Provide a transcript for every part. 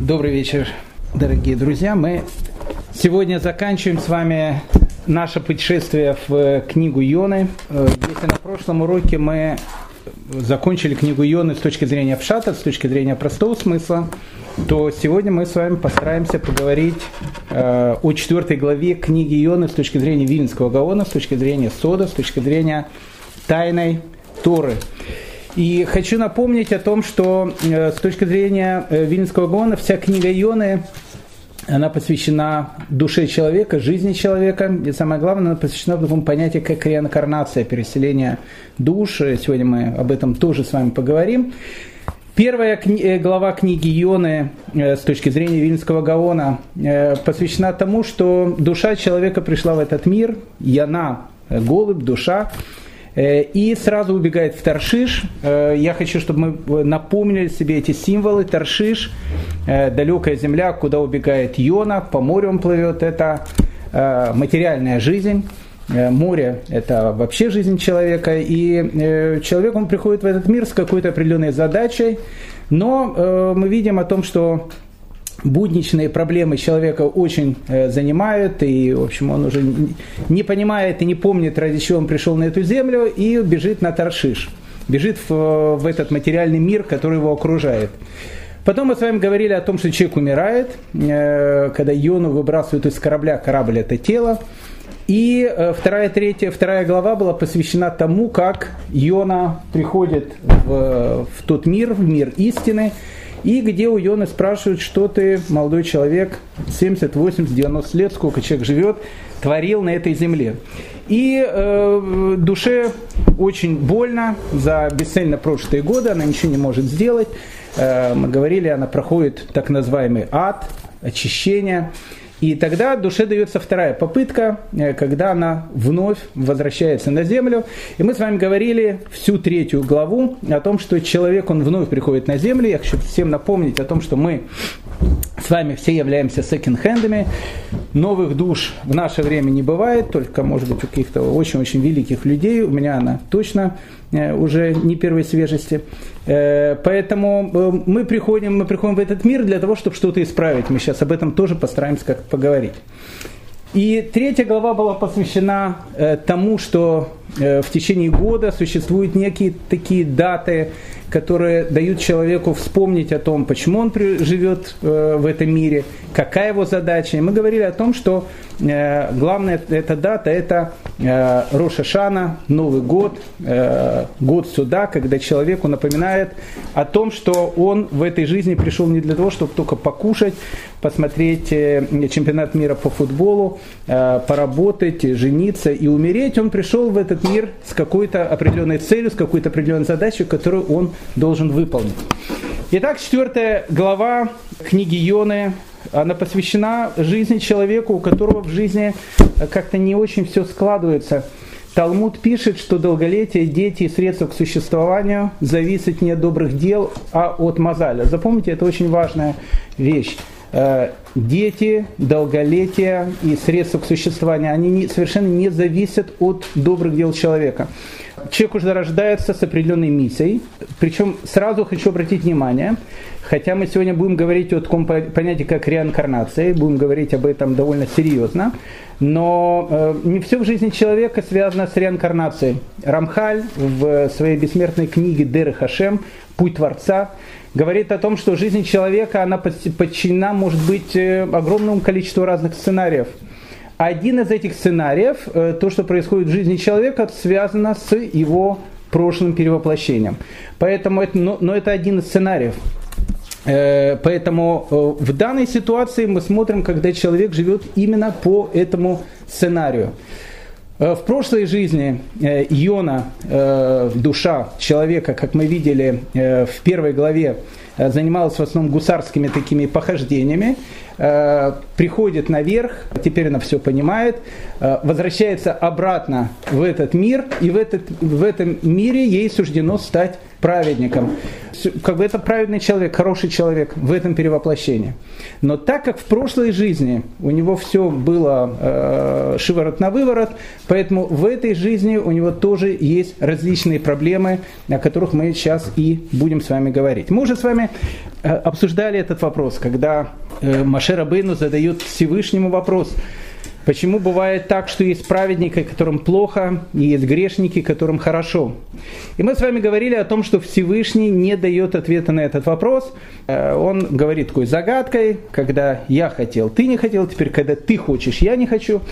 Добрый вечер, дорогие друзья. Мы сегодня заканчиваем с вами наше путешествие в книгу Йоны. Если на прошлом уроке мы закончили книгу Йоны с точки зрения Пшата, с точки зрения простого смысла, то сегодня мы с вами постараемся поговорить э, о четвертой главе книги Йоны с точки зрения Вильнского Гаона, с точки зрения Сода, с точки зрения тайной Торы. И хочу напомнить о том, что э, с точки зрения э, Вильнского гона вся книга Ионы, она посвящена душе человека, жизни человека. И самое главное, она посвящена такому понятию, как реинкарнация, переселение душ. Сегодня мы об этом тоже с вами поговорим. Первая кни- э, глава книги Ионы э, с точки зрения Вильнского Гаона э, посвящена тому, что душа человека пришла в этот мир, яна, голубь, душа, Э, и сразу убегает в Таршиш. Э, я хочу, чтобы мы напомнили себе эти символы. Таршиш, э, далекая земля, куда убегает Йона, по морю он плывет. Это материальная жизнь. Море – это вообще жизнь человека, и человек, он приходит в этот мир с какой-то определенной задачей, но мы видим о том, что будничные проблемы человека очень э, занимают, и, в общем, он уже не понимает и не помнит, ради чего он пришел на эту землю, и бежит на Таршиш, бежит в, в этот материальный мир, который его окружает. Потом мы с вами говорили о том, что человек умирает, э, когда Йону выбрасывают из корабля, корабль это тело. И э, вторая, третья, вторая глава была посвящена тому, как Йона приходит в, в тот мир, в мир истины, и где у Йоны спрашивают, что ты, молодой человек, 70, 80, 90 лет, сколько человек живет, творил на этой земле. И э, душе очень больно за бесцельно прошлые годы, она ничего не может сделать. Э, мы говорили, она проходит так называемый ад, очищение. И тогда душе дается вторая попытка, э, когда она вновь возвращается на землю. И мы с вами говорили всю третью главу о том, что человек, он вновь приходит на землю. Я хочу всем напомнить о том, что мы с вами все являемся секонд-хендами. Новых душ в наше время не бывает, только, может быть, у каких-то очень-очень великих людей. У меня она точно уже не первой свежести. Э, поэтому э, мы приходим, мы приходим в этот мир для того, чтобы что-то исправить. Мы сейчас об этом тоже постараемся как поговорить. И третья глава была посвящена тому, что в течение года существуют некие такие даты, которые дают человеку вспомнить о том, почему он живет э, в этом мире, какая его задача. И мы говорили о том, что э, главная эта дата – это э, Роша Шана, Новый год, год суда, когда человеку напоминает о том, что он в этой жизни пришел не для того, чтобы только покушать, посмотреть чемпионат мира по футболу, поработать, жениться и умереть. Он пришел в этот мир с какой-то определенной целью, с какой-то определенной задачей, которую он должен выполнить. Итак, четвертая глава книги Йоны, она посвящена жизни человека, у которого в жизни как-то не очень все складывается. Талмуд пишет, что долголетие, дети и средства к существованию зависят не от добрых дел, а от мозаля. Запомните, это очень важная вещь. Э, дети, долголетие и средства к существованию, они не, совершенно не зависят от добрых дел человека человек уже рождается с определенной миссией. Причем сразу хочу обратить внимание, хотя мы сегодня будем говорить о таком понятии, как реинкарнация, будем говорить об этом довольно серьезно, но э, не все в жизни человека связано с реинкарнацией. Рамхаль в своей бессмертной книге Дер Хашем «Путь Творца» говорит о том, что жизнь человека, она подчинена, может быть, э, огромному количеству разных сценариев – один из этих сценариев, э, то, что происходит в жизни человека, связано с его прошлым перевоплощением. Поэтому это, но, но это один из сценариев. Э, поэтому э, в данной ситуации мы смотрим, когда человек живет именно по этому сценарию. В прошлой жизни Иона, душа человека, как мы видели в первой главе, занималась в основном гусарскими такими похождениями. Э, приходит наверх, теперь она все понимает, э, возвращается обратно в этот мир, и в, этот, в этом мире ей суждено стать праведником. Как бы это праведный человек, хороший человек в этом перевоплощении. Но так как в прошлой жизни у него все было э, шиворот на выворот, поэтому в этой жизни у него тоже есть различные проблемы, о которых мы сейчас и будем с вами говорить. Мы уже с вами э, обсуждали этот вопрос, когда э, Машера Бейну задает Всевышнему вопрос – Почему бывает так, что есть праведники, которым плохо, и есть грешники, которым хорошо? И мы с вами говорили о том, что Всевышний не дает ответа на этот вопрос. Э, он говорит такой загадкой, когда я хотел, ты не хотел, теперь когда ты хочешь, я не хочу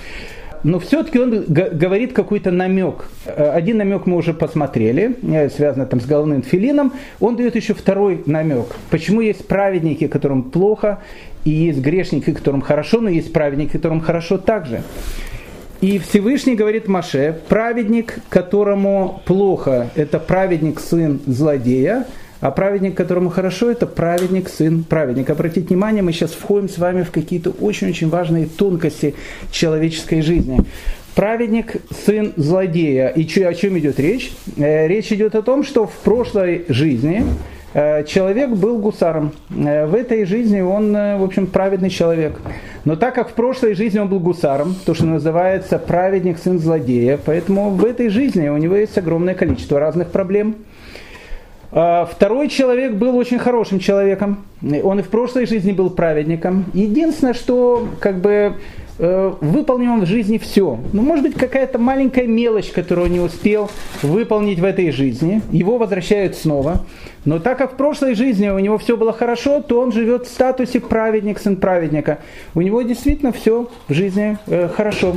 но все-таки он говорит какой-то намек. Э, один намек мы уже посмотрели, э, связанный там с головным филином. Он дает еще второй намек. Почему есть праведники, которым плохо, и есть грешники, которым хорошо, но есть праведники, которым хорошо также. И Всевышний говорит Маше, праведник, которому плохо, это праведник, сын злодея, а праведник, которому хорошо, это праведник, сын праведник. Обратите внимание, мы сейчас входим с вами в какие-то очень-очень важные тонкости человеческой жизни. Праведник, сын злодея. И о чем идет речь? Э, речь идет о том, что в прошлой жизни человек был гусаром. Э, в этой жизни он, в общем, праведный человек. Но так как в прошлой жизни он был гусаром, то, что называется праведник, сын злодея, поэтому в этой жизни у него есть огромное количество разных проблем – второй человек был очень хорошим человеком. Он и в прошлой жизни был праведником. Единственное, что как бы Э, выполнил он в жизни все. Ну, может быть, какая-то маленькая мелочь, которую он не успел выполнить в этой жизни. Его возвращают снова. Но так как в прошлой жизни у него все было хорошо, то он живет в статусе праведник, сын праведника. У него действительно все в жизни э, хорошо.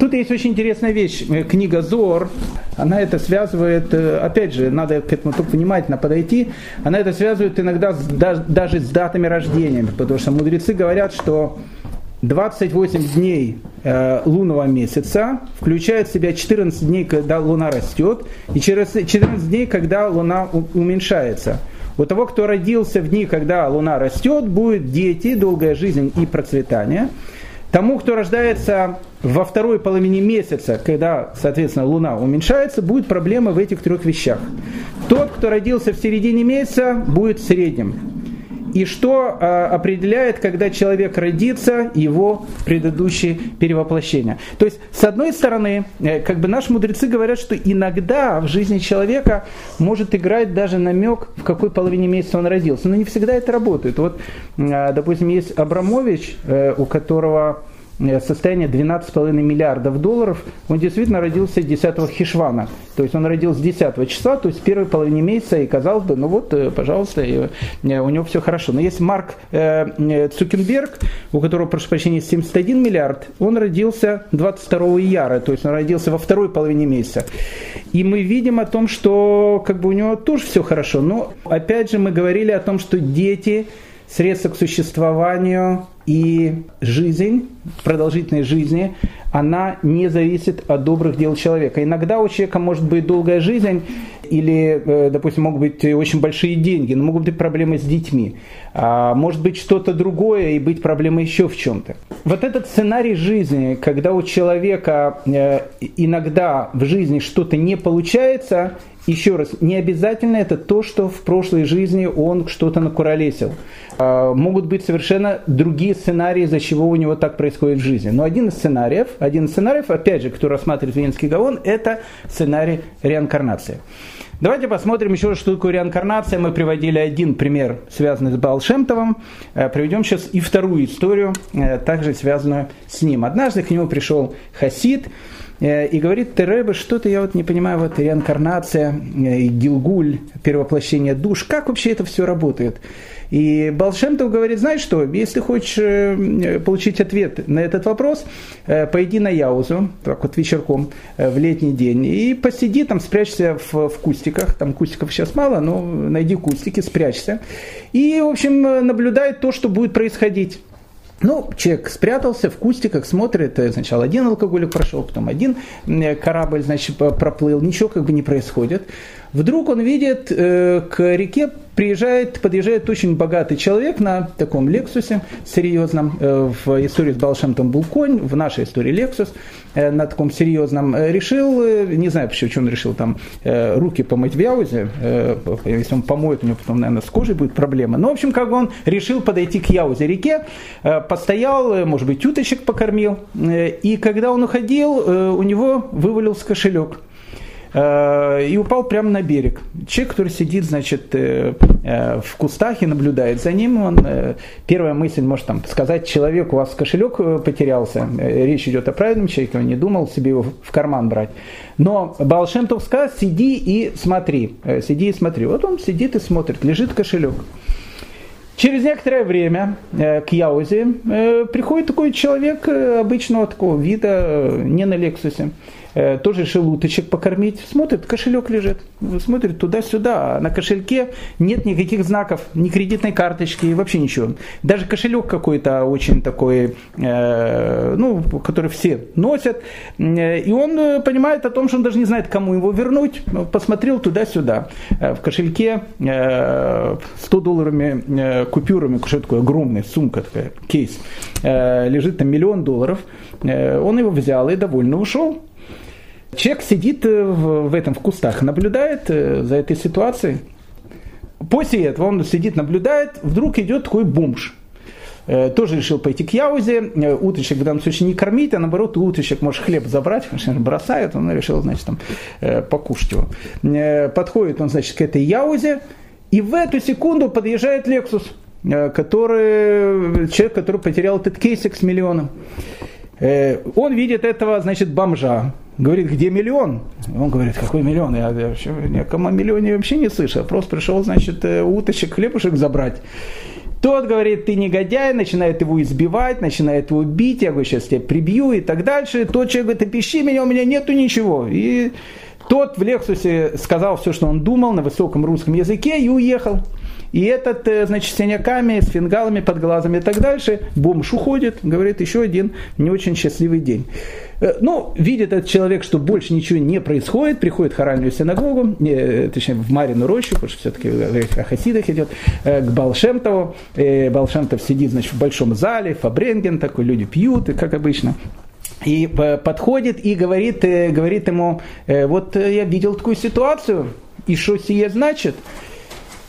Тут есть очень интересная вещь. Э, книга Зор, она это связывает, э, опять же, надо к этому только внимательно подойти, она это связывает иногда даже с датами рождения. Потому что мудрецы говорят, что 28 дней э, лунного месяца включает в себя 14 дней, когда луна растет, и через 14 дней, когда луна уменьшается. У того, кто родился в дни, когда луна растет, будет дети, долгая жизнь и процветание. Тому, кто рождается во второй половине месяца, когда, соответственно, луна уменьшается, будет проблема в этих трех вещах. Тот, кто родился в середине месяца, будет в среднем и что а, определяет, когда человек родится, его предыдущее перевоплощение. То есть, с одной стороны, э, как бы наши мудрецы говорят, что иногда в жизни человека может играть даже намек, в какой половине месяца он родился. Но не всегда это работает. Вот, а, допустим, есть Абрамович, э, у которого состояние 12,5 миллиардов долларов, он действительно родился 10 хишвана. То есть он родился 10 числа, то есть в первой половине месяца, и казалось бы, ну вот, э, пожалуйста, э, у него все хорошо. Но есть Марк Цукенберг, у которого, прошу прощения, 71 миллиард, он родился 22 ияра, то есть он родился во второй половине месяца. И мы видим о том, что как бы у него тоже все хорошо. Но опять же мы говорили о том, что дети средства к существованию и жизнь, продолжительность жизни, она не зависит от добрых дел человека. Иногда у человека может быть долгая жизнь, или, э, допустим, могут быть очень большие деньги, но могут быть проблемы с детьми. А может быть что-то другое и быть проблемы еще в чем-то. Вот этот сценарий жизни, когда у человека э, иногда в жизни что-то не получается, еще раз, не обязательно это то, что в прошлой жизни он что-то накуролесил. А, могут быть совершенно другие сценарии, из-за чего у него так происходит в жизни. Но один из сценариев, один из сценариев, опять же, который рассматривает Венский Гаон, это сценарий реинкарнации. Давайте посмотрим еще, что такое реинкарнация. Мы приводили один пример, связанный с Балшемтовым. Э, приведем сейчас и вторую историю, э, также связанную с ним. Однажды к нему пришел Хасид, и говорит Теребе, что-то я вот не понимаю, вот реинкарнация, э, Гилгуль, перевоплощение душ, как вообще это все работает? И Балшемтов говорит, знаешь что, если хочешь э, получить ответ на этот вопрос, пойди на Яузу, так вот вечерком, в летний день, и посиди там, спрячься в, в кустиках, там кустиков сейчас мало, но найди кустики, спрячься, и, в общем, наблюдай то, что будет происходить. Ну, человек спрятался в кустиках, смотрит, э, сначала один алкоголик прошел, потом один корабль, значит, проплыл, ничего как бы не происходит. Вдруг он видит э, к реке приезжает, подъезжает очень богатый человек на таком Лексусе серьезном. Э, в истории с Балшемтом был конь, в нашей истории Лексус э, на таком серьезном. Решил, не знаю, почему он решил там руки помыть в Яузе. Если он помоет, у него потом, наверное, с кожей будет проблема. Но, в общем, как бы он решил подойти к Яузе реке, постоял, может быть, уточек покормил. И когда он уходил, у него вывалился кошелек. Э, и упал прямо на берег. Человек, который сидит, значит, э, э, в кустах и наблюдает за ним, он, первая мысль может там, сказать человеку, у вас кошелек потерялся, речь идет о правильном человеке, он не думал себе его в карман брать. Но Балшемтов сказ, сиди и смотри, сиди и смотри. Вот он сидит и смотрит, лежит кошелек. Через некоторое время к Яузе приходит такой человек обычного такого вида, не на Лексусе, тоже решил уточек покормить, смотрит, кошелек лежит, смотрит туда-сюда, а на кошельке нет никаких знаков, ни кредитной карточки, вообще ничего. Даже кошелек какой-то очень такой, э, ну, который все носят, э, и он понимает о том, что он даже не знает, кому его вернуть, посмотрел туда-сюда. В кошельке 100 долларами купюрами, что такое огромная сумка, такая, кейс, лежит там миллион долларов, он его взял и довольно ушел. Человек сидит э, в, этом в кустах, наблюдает э, за этой ситуацией. После этого он сидит, наблюдает, вдруг идет такой бомж. Э, тоже решил пойти к Яузе, уточек в данном случае не кормить, а наоборот, уточек может хлеб забрать, бросает, он решил, значит, там, покушать его. Подходит он, значит, к этой Яузе, и в эту секунду подъезжает Лексус, который, человек, который потерял этот кейсик с миллионом. Он видит этого, значит, бомжа, Говорит, где миллион? Он говорит, какой миллион? Я, вообще, ни о ком миллионе вообще не слышал. Просто пришел, значит, э, уточек, хлебушек забрать. Тот говорит, ты негодяй, начинает его избивать, начинает его бить, я говорю, сейчас тебя прибью и так дальше. Тот человек говорит, пищи меня, у меня нету ничего. И тот в Лексусе сказал все, что он думал на высоком русском языке и уехал. И этот, э, значит, с синяками, с фингалами под глазами и так дальше, бомж уходит, говорит, еще один не очень счастливый день. Э, ну, видит этот человек, что больше ничего не происходит, приходит в хоральную синагогу, не, точнее, в Марину рощу, потому что все-таки о хасидах идет, э, к Балшемтову. Балшемтов сидит, значит, в большом зале, Фабренген такой, люди пьют, и как обычно и подходит и говорит, говорит ему, вот я видел такую ситуацию, и что сие значит?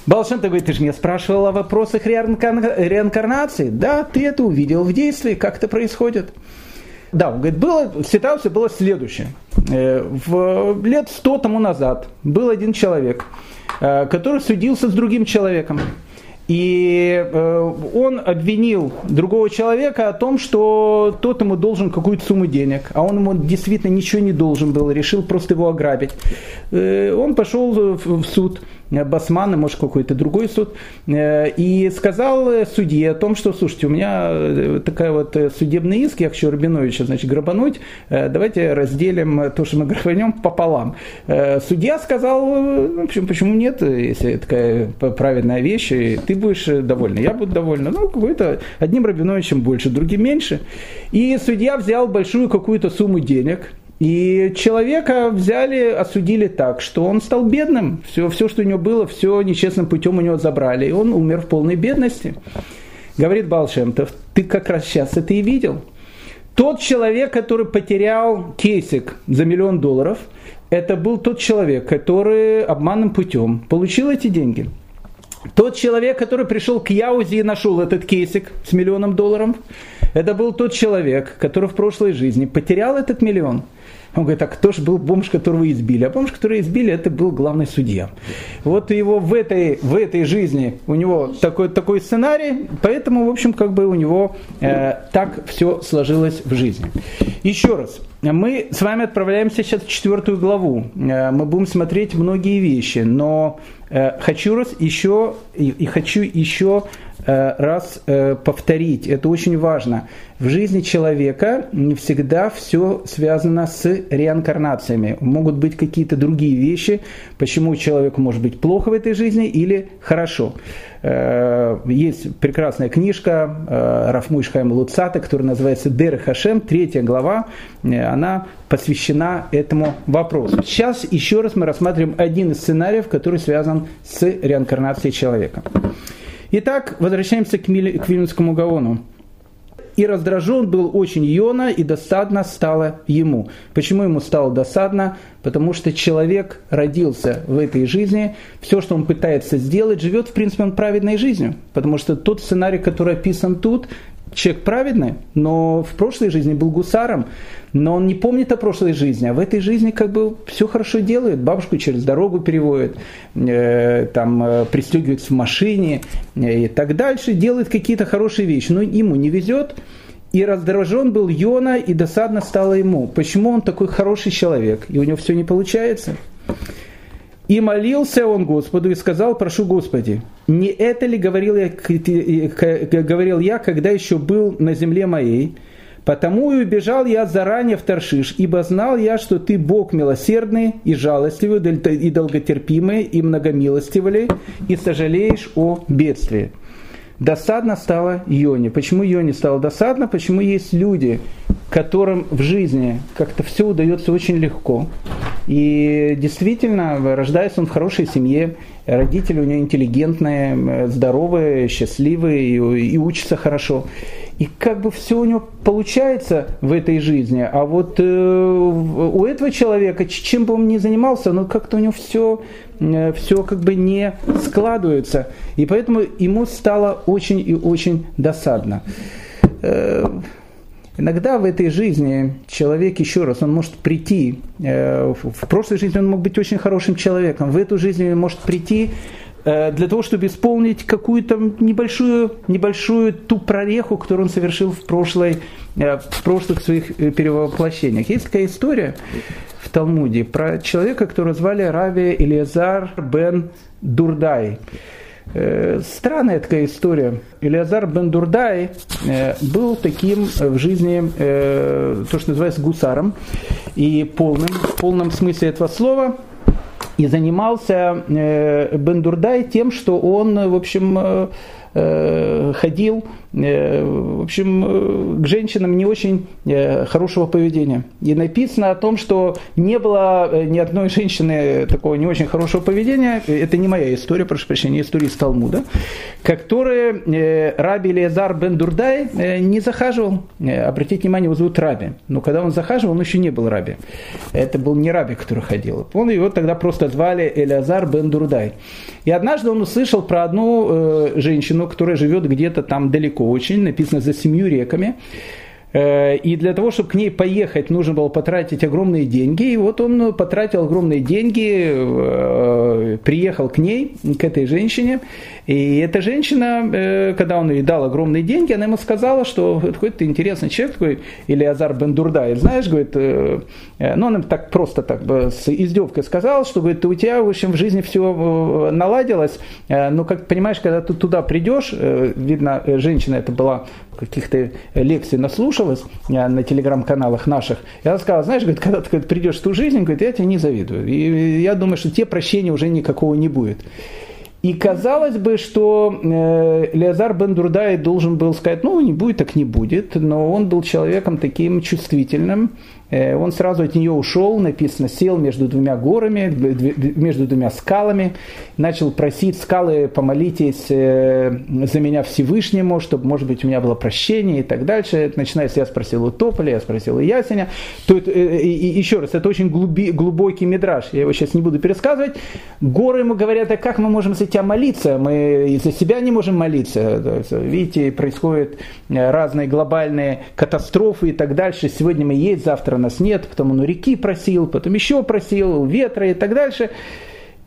Балшемта говорит, ты же меня спрашивал о вопросах реинкарнации. Да, ты это увидел в действии, как это происходит. Да, он говорит, было, ситуация была следующая. Э, в лет сто тому назад был один человек, э, который судился с другим человеком. И э, он обвинил другого человека о том, что тот ему должен какую-то сумму денег, а он ему действительно ничего не должен был, решил просто его ограбить. Он пошел в суд Э, Басман, может какой-то другой суд, э, и сказал судье о том, что, слушайте, у меня э, такая вот судебный иск, я хочу Рабиновича, значит, грабануть, давайте разделим то, что мы грабанем, пополам. Судья сказал, ну, почему, почему нет, если такая правильная вещь, и ты будешь довольна, я буду довольна. Ну, какой-то одним Рабиновичем больше, другим меньше. И судья взял большую какую-то сумму денег, и человека взяли, осудили так, что он стал бедным. Все, все, что у него было, все нечестным путем у него забрали. И он умер в полной бедности. Говорит Балшемтов, ты как раз сейчас это и видел. Тот человек, который потерял кейсик за миллион долларов, это был тот человек, который обманным путем получил эти деньги. Тот человек, который пришел к Яузе и нашел этот кейсик с миллионом долларов, это был тот человек, который в прошлой жизни потерял этот миллион – он говорит, а кто же был бомж, которого избили? А бомж, который избили, это был главный судья. Вот его в этой, в этой жизни, у него такой, такой сценарий, поэтому, в общем, как бы у него э, так все сложилось в жизни. Еще раз, мы с вами отправляемся сейчас в четвертую главу. Э, мы будем смотреть многие вещи, но э, хочу раз еще и, и хочу еще раз повторить. Это очень важно. В жизни человека не всегда все связано с реинкарнациями. Могут быть какие-то другие вещи, почему человеку может быть плохо в этой жизни или хорошо. Есть прекрасная книжка Рафмуш Хайм Луцата, которая называется «Дер Хашем», третья глава, она посвящена этому вопросу. Сейчас еще раз мы рассматриваем один из сценариев, который связан с реинкарнацией человека. Итак, возвращаемся к, Мили, к Вильнюсскому Гаону. И раздражен был очень Йона, и досадно стало ему. Почему ему стало досадно? Потому что человек родился в этой жизни, все, что он пытается сделать, живет, в принципе, он праведной жизнью. Потому что тот сценарий, который описан тут, человек праведный, но в прошлой жизни был гусаром, но он не помнит о прошлой жизни, а в этой жизни как бы все хорошо делает, бабушку через дорогу переводит, э, там э, пристегивается в машине э, и так дальше, делает какие-то хорошие вещи, но ему не везет, и раздражен был Йона, и досадно стало ему. Почему он такой хороший человек, и у него все не получается? И молился он Господу и сказал, прошу Господи, не это ли говорил я, говорил я, когда еще был на земле моей, Потому и убежал я заранее в Таршиш, ибо знал я, что ты Бог милосердный и жалостливый, и долготерпимый, и многомилостивый, и сожалеешь о бедствии. Досадно стало Йоне. Почему Йоне стало досадно? Почему есть люди, которым в жизни как-то все удается очень легко. И действительно, рождается он в хорошей семье, родители у него интеллигентные, здоровые, счастливые и, и учатся хорошо. И как бы все у него получается в этой жизни. А вот э, у этого человека, чем бы он ни занимался, но как-то у него все, э, все как бы не складывается. И поэтому ему стало очень и очень досадно. Э, Иногда в этой жизни человек, еще раз, он может прийти, э, в прошлой жизни он мог быть очень хорошим человеком, в эту жизнь он может прийти для того, чтобы исполнить какую-то небольшую, небольшую ту прореху, которую он совершил в, прошлой, э, в прошлых своих перевоплощениях. Есть такая история в Талмуде про человека, которого звали Рави Илиазар бен Дурдай. Э, странная такая история. Илиазар бен Дурдай э, был таким в жизни, э, то, что называется гусаром, и полным, в полном смысле этого слова, и занимался Бен Дурдай тем, что он, в общем, ходил Э, в общем, э, к женщинам не очень э, хорошего поведения. И написано о том, что не было ни одной женщины такого не очень хорошего поведения, это не моя история, прошу прощения, история из Талмуда, который Раби Лезар бен Дурдай не захаживал. Обратите внимание, его зовут Раби. Но когда он захаживал, он еще не был Раби. Это был не Раби, который ходил. Он его тогда просто звали Элязар бен Дурдай. И однажды он услышал про одну женщину, которая живет где-то там далеко очень, написано за семью реками. Э, и для того, чтобы к ней поехать, нужно было потратить огромные деньги. И вот он потратил огромные деньги, э, приехал к ней, к этой женщине. И эта женщина, э, когда он ей дал огромные деньги, она ему сказала, что какой-то интересный человек такой, или Азар Бендурдай, знаешь, говорит, ну, он им так просто так с издевкой сказал, что говорит, у тебя, в общем, в жизни все наладилось, но, как понимаешь, когда ты туда придешь, видно, женщина это была каких-то лекций наслушалась э, на телеграм-каналах наших, она сказала, знаешь, говорит, когда ты говорит, придешь в ту жизнь, говорит, я тебе не завидую. И я думаю, что тебе прощения уже никакого не будет. И казалось бы, что э, Леозар Бендурдай должен был сказать, ну, не будет, так не будет, но он был человеком таким чувствительным, он сразу от нее ушел, написано, сел между двумя горами, между двумя скалами, начал просить скалы, помолитесь э, за меня Всевышнему, чтобы, может быть, у меня было прощение и так дальше. Начинается, я спросил у Тополя, я спросил у Ясеня. То, э, и, и, еще раз, это очень глуби, глубокий мидраж, я его сейчас не буду пересказывать. Горы ему говорят, а как мы можем за тебя молиться? Мы из-за себя не можем молиться. Видите, происходят разные глобальные катастрофы и так дальше. Сегодня мы есть, завтра ветра нас нет, потом он у реки просил, потом еще просил, у ветра и так дальше.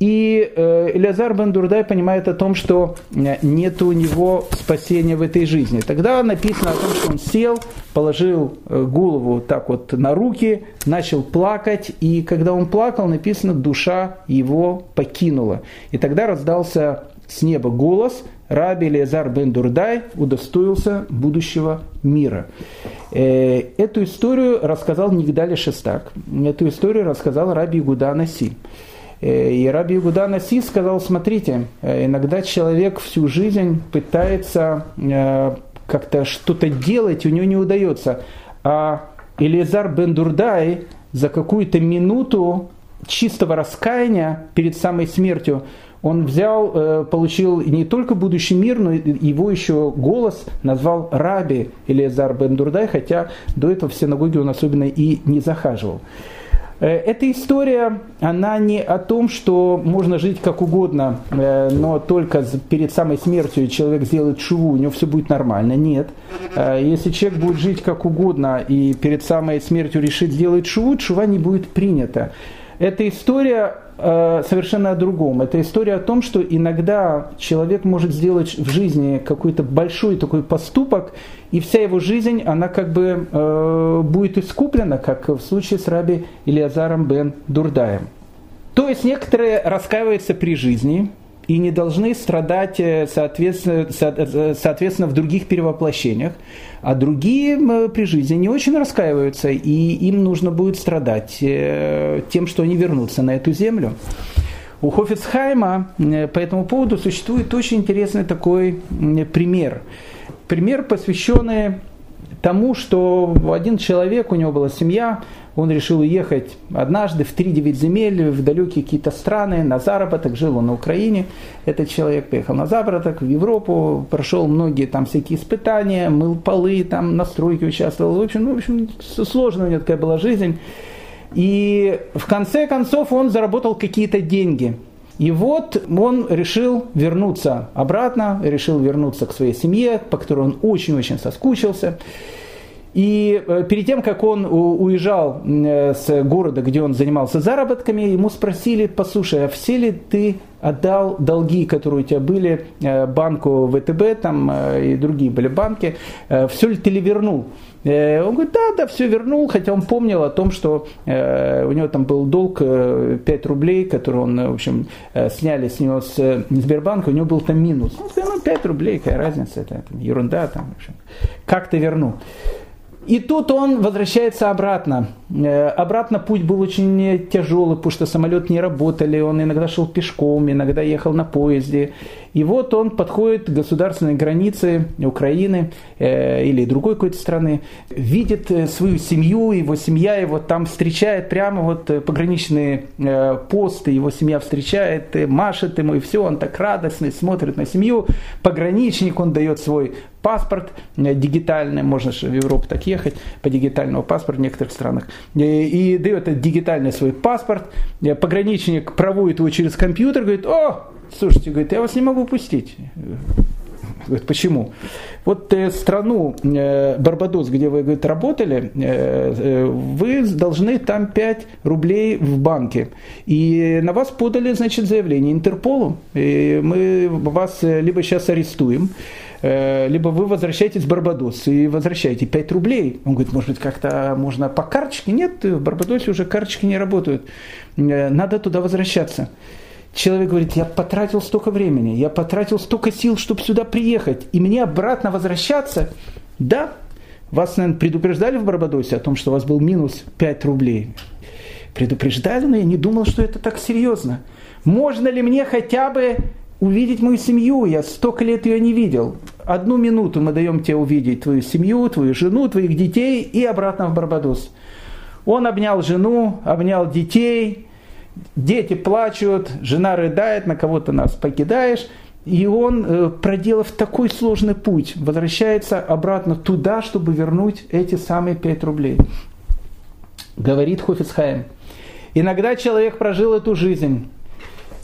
И э, Элязар Бендурдай понимает о том, что э, нет у него спасения в этой жизни. Тогда написано о том, что он сел, положил э, голову так вот на руки, начал плакать, и когда он плакал, написано, душа его покинула. И тогда раздался с неба голос, Раби Лезар бен Дурдай удостоился будущего мира. Э, эту историю рассказал Нигдали Шестак. Эту историю рассказал Раби Гуда Наси. Э, и Раби Гуда Наси сказал, смотрите, э, иногда человек всю жизнь пытается как-то что-то делать, у него не удается. А Элизар бен Дурдай за какую-то минуту чистого раскаяния перед самой смертью он взял, э, получил не только будущий мир, но его еще голос назвал Раби Элиазар бен Дурдай, хотя до этого в синагоге он особенно и не захаживал. Э, эта история, она не о том, что можно жить как угодно, э, но только перед самой смертью человек сделает шуву, у него все будет нормально. Нет. Если человек будет жить как угодно и перед самой смертью решит сделать шуву, шува не будет принята. Эта история совершенно о другом. Это история о том, что иногда человек может сделать в жизни какой-то большой такой поступок, и вся его жизнь, она как бы э, будет искуплена, как в случае с раби Илиазаром бен Дурдаем. То есть некоторые раскаиваются при жизни, и не должны страдать, э, соответственно, э, соответственно, в других перевоплощениях. А другие при жизни не очень раскаиваются, и им нужно будет страдать э, тем, что они вернутся на эту землю. У Хофицхайма по этому поводу существует очень интересный такой пример. Пример, посвященный тому, что один человек, у него была семья, он решил уехать однажды в 3-9 земель, в далекие какие-то страны, на заработок, жил он на Украине. Этот человек поехал на заработок в Европу, прошел многие там всякие испытания, мыл полы, там на стройке участвовал. В общем, ну, в общем, сложная у него такая была жизнь. И в конце концов он заработал какие-то деньги. И вот он решил вернуться обратно, решил вернуться к своей семье, по которой он очень-очень соскучился. И э, перед тем, как он уезжал э, с города, где он занимался заработками, ему спросили, послушай, а все ли ты отдал долги, которые у тебя были э, банку ВТБ там, и другие были банки, все ли ты ли вернул? Он говорит, да, да, все вернул, хотя он помнил о том, что у него там был долг 5 рублей, который он, в общем, сняли с него с Сбербанка, у него был там минус. Он сказал, ну, 5 рублей, какая разница, это, ерунда, там, в общем, как ты вернул. И тут он возвращается обратно. Э, обратно путь был очень тяжелый, потому что самолет не работали, он иногда шел пешком, иногда ехал на поезде. И вот он подходит к государственной границе Украины э, или другой какой-то страны, видит э, свою семью, его семья его там встречает прямо вот э, пограничные э, посты, его семья встречает, э, машет ему, и все, он так радостный, смотрит на семью, пограничник, он дает свой паспорт дигитальный, можно же в Европу так ехать по дигитальному паспорту в некоторых странах, и, и дает дигитальный свой паспорт, пограничник проводит его через компьютер, говорит, о, слушайте, говорит, я вас не могу пустить. Говорит, почему? Вот э, страну э, Барбадос, где вы говорит, работали, э, э, вы должны там 5 рублей в банке. И на вас подали, значит, заявление Интерполу. И мы вас э, либо сейчас арестуем, э, либо вы возвращаетесь в Барбадос и возвращаете 5 рублей. Он говорит, может быть, как-то можно по карточке? Нет, в Барбадосе уже карточки не работают. Надо туда возвращаться человек говорит, я потратил столько времени, я потратил столько сил, чтобы сюда приехать, и мне обратно возвращаться, да, вас, наверное, предупреждали в Барбадосе о том, что у вас был минус 5 рублей. Предупреждали, но я не думал, что это так серьезно. Можно ли мне хотя бы увидеть мою семью? Я столько лет ее не видел. Одну минуту мы даем тебе увидеть твою семью, твою жену, твоих детей и обратно в Барбадос. Он обнял жену, обнял детей, дети плачут, жена рыдает, на кого-то нас покидаешь. И он, э, проделав такой сложный путь, возвращается обратно туда, чтобы вернуть эти самые 5 рублей. Говорит Хофицхайм. Иногда человек прожил эту жизнь,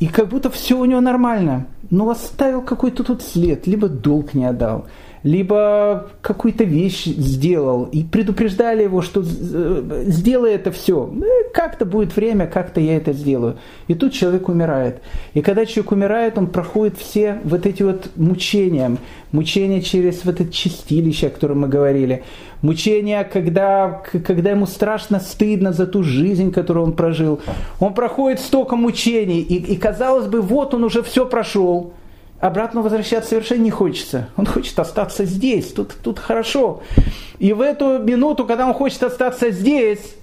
и как будто все у него нормально, но оставил какой-то тут след, либо долг не отдал, либо какую-то вещь сделал, и предупреждали его, что э, сделай это все, ну, как-то будет время, как-то я это сделаю. И тут человек умирает. И когда человек умирает, он проходит все вот эти вот мучения, мучения через вот это чистилище, о котором мы говорили, мучения, когда, когда ему страшно стыдно за ту жизнь, которую он прожил. Он проходит столько мучений, и, и казалось бы, вот он уже все прошел, обратно возвращаться совершенно не хочется. Он хочет остаться здесь, тут, тут хорошо. И в эту минуту, когда он хочет остаться здесь,